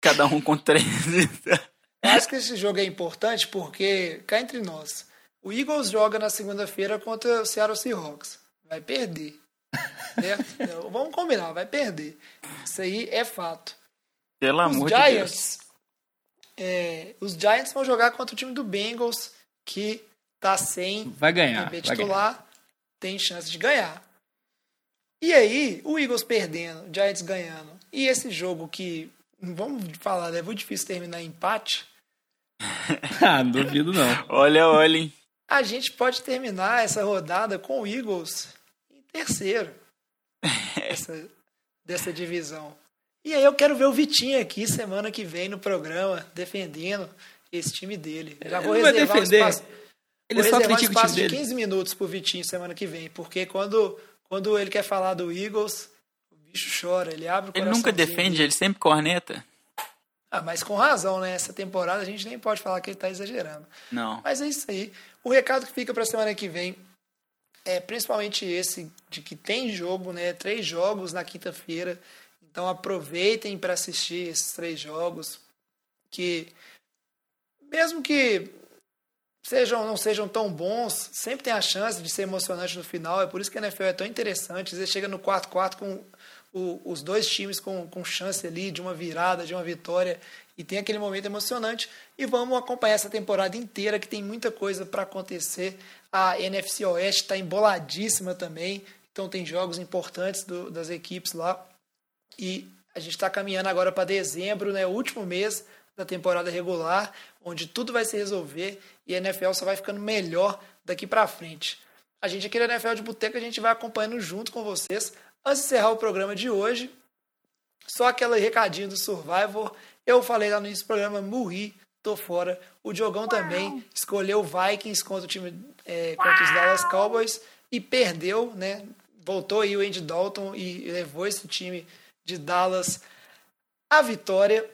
Cada um <laughs> com três. Eu acho que esse jogo é importante porque, cá entre nós, o Eagles joga na segunda-feira contra o Seattle Seahawks. Vai perder. Certo? <laughs> Então, Vamos combinar, vai perder. Isso aí é fato. Pelo Os amor de Deus. Giants, é, os Giants vão jogar contra o time do Bengals, que tá sem Vai ganhar. Vai ganhar. Tem chance de ganhar. E aí, o Eagles perdendo, o Giants ganhando, e esse jogo que, vamos falar, é muito difícil terminar em empate, <laughs> ah, não duvido não. Olha, olha, hein? a gente pode terminar essa rodada com o Eagles em terceiro <laughs> dessa, dessa divisão. E aí eu quero ver o Vitinho aqui semana que vem no programa, defendendo esse time dele. Já vou Ele reservar defender. espaço, Ele só reservar um critica o espaço time de dele. 15 minutos pro Vitinho semana que vem, porque quando, quando ele quer falar do Eagles, o bicho chora, ele abre o Ele nunca defende, ele sempre corneta. Ah, mas com razão, né? Essa temporada a gente nem pode falar que ele tá exagerando. Não. Mas é isso aí. O recado que fica para semana que vem é principalmente esse de que tem jogo, né? Três jogos na quinta-feira. Então aproveitem para assistir esses três jogos. Que mesmo que sejam não sejam tão bons, sempre tem a chance de ser emocionante no final. É por isso que a NFL é tão interessante. Vezes chega no 4-4 com o- os dois times com, com chance ali de uma virada, de uma vitória, e tem aquele momento emocionante. E vamos acompanhar essa temporada inteira, que tem muita coisa para acontecer. A NFC Oeste está emboladíssima também, então tem jogos importantes do- das equipes lá. E a gente está caminhando agora para dezembro, né, o último mês da temporada regular, onde tudo vai se resolver e a NFL só vai ficando melhor daqui para frente. A gente aqui na NFL de Boteco, a gente vai acompanhando junto com vocês. Antes de encerrar o programa de hoje, só aquele recadinho do Survivor. Eu falei lá no início do programa, morri, tô fora. O Diogão também escolheu Vikings contra o time é, contra os Dallas Cowboys e perdeu, né? Voltou aí o Andy Dalton e levou esse time de Dallas à vitória.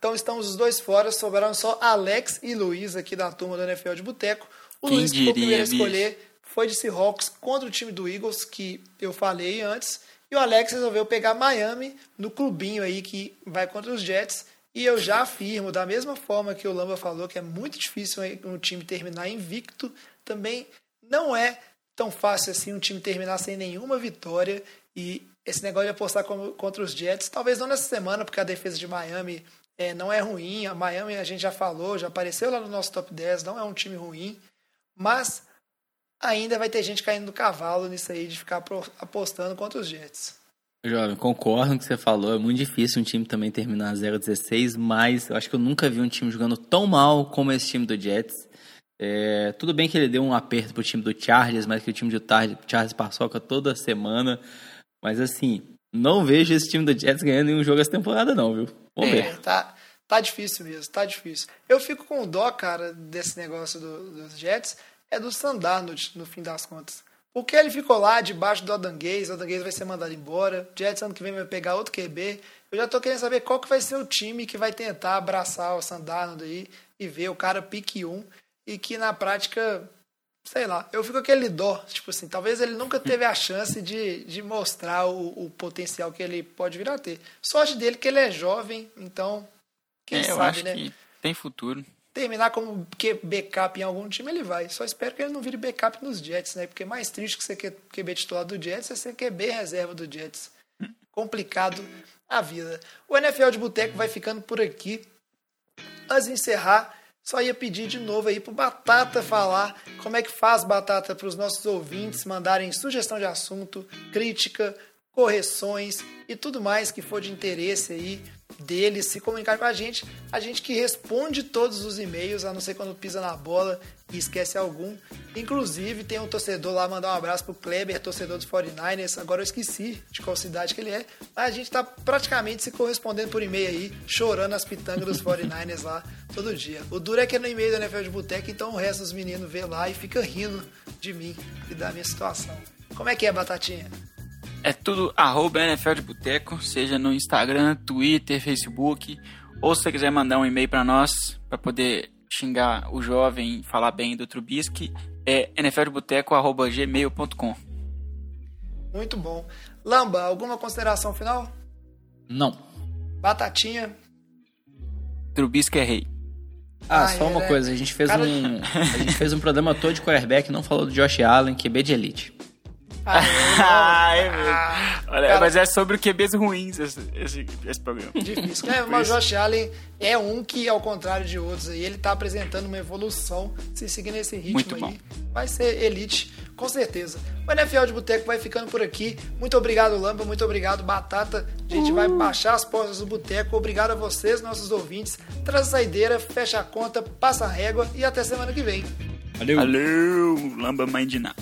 Então estamos os dois fora, sobraram só Alex e Luiz aqui da turma do NFL de Boteco. O Quem Luiz que foi o primeiro a escolher foi de Seahawks contra o time do Eagles, que eu falei antes. E o Alex resolveu pegar Miami no clubinho aí que vai contra os Jets. E eu já afirmo, da mesma forma que o Lamba falou, que é muito difícil um time terminar invicto, também não é tão fácil assim um time terminar sem nenhuma vitória. E esse negócio de apostar contra os Jets, talvez não nessa semana, porque a defesa de Miami é, não é ruim. A Miami a gente já falou, já apareceu lá no nosso top 10, não é um time ruim. Mas ainda vai ter gente caindo do cavalo nisso aí de ficar apostando contra os Jets. Jovem, concordo com o que você falou. É muito difícil um time também terminar 0-16, mas eu acho que eu nunca vi um time jogando tão mal como esse time do Jets. É, tudo bem que ele deu um aperto pro time do Chargers, mas que o time do Chargers paçoca toda semana. Mas assim, não vejo esse time do Jets ganhando nenhum jogo essa temporada, não, viu? Vamos ver. É, tá, tá difícil mesmo, tá difícil. Eu fico com dó, cara, desse negócio do- dos Jets, é do Sandarnold, no fim das contas. Porque ele ficou lá debaixo do Adanguês, o Adanguês vai ser mandado embora, Jets ano que vem vai pegar outro QB. Eu já tô querendo saber qual que vai ser o time que vai tentar abraçar o Sandarnold aí e ver o cara pique um e que na prática, sei lá, eu fico com aquele dó, tipo assim, talvez ele nunca teve a chance de, de mostrar o, o potencial que ele pode vir a ter. Sorte dele que ele é jovem, então, quem É, eu sabe, acho né? que tem futuro. Terminar como backup em algum time, ele vai. Só espero que ele não vire backup nos Jets, né? Porque mais triste que você quer QB titular do Jets é ser QB reserva do Jets. Complicado a vida. O NFL de Boteco vai ficando por aqui. Antes de encerrar, só ia pedir de novo aí pro Batata falar como é que faz Batata para os nossos ouvintes mandarem sugestão de assunto, crítica, correções e tudo mais que for de interesse aí deles, se comunicar com a gente. A gente que responde todos os e-mails, a não ser quando pisa na bola e esquece algum. Inclusive, tem um torcedor lá, mandar um abraço pro Kleber, torcedor dos 49ers. Agora eu esqueci de qual cidade que ele é. Mas a gente tá praticamente se correspondendo por e-mail aí, chorando as pitangas dos 49ers lá todo dia. O duro é que é no e-mail da NFL de Boteco, então o resto dos meninos vê lá e fica rindo de mim e da minha situação. Como é que é, Batatinha? É tudo arroba NFL de Boteco, seja no Instagram, Twitter, Facebook, ou se você quiser mandar um e-mail para nós, para poder xingar o jovem e falar bem do Trubisky, é nfldeboteco.gmail.com. Muito bom. Lamba, alguma consideração final? Não. Batatinha? Trubisky é rei. Ah, Ah, só uma é, coisa, a gente fez Cara- um. A gente fez um programa todo de quarterback, não falou do Josh Allen, QB de elite. Ah, é mesmo. Ah, Olha, cara, mas é sobre QBs ruins esse, esse, esse programa. Difícil. É, mas o Josh Allen é um que, ao contrário de outros aí, ele tá apresentando uma evolução. Se seguir nesse ritmo Muito aí, bom. vai ser elite, com certeza. O NFL de Boteco vai ficando por aqui. Muito obrigado, Lamba. Muito obrigado, Batata. A gente vai baixar as portas do Boteco. Obrigado a vocês, nossos ouvintes. Traz a saideira, fecha a conta, passa a régua e até semana que vem. Valeu! Valeu, Lamba Mãe de Nada.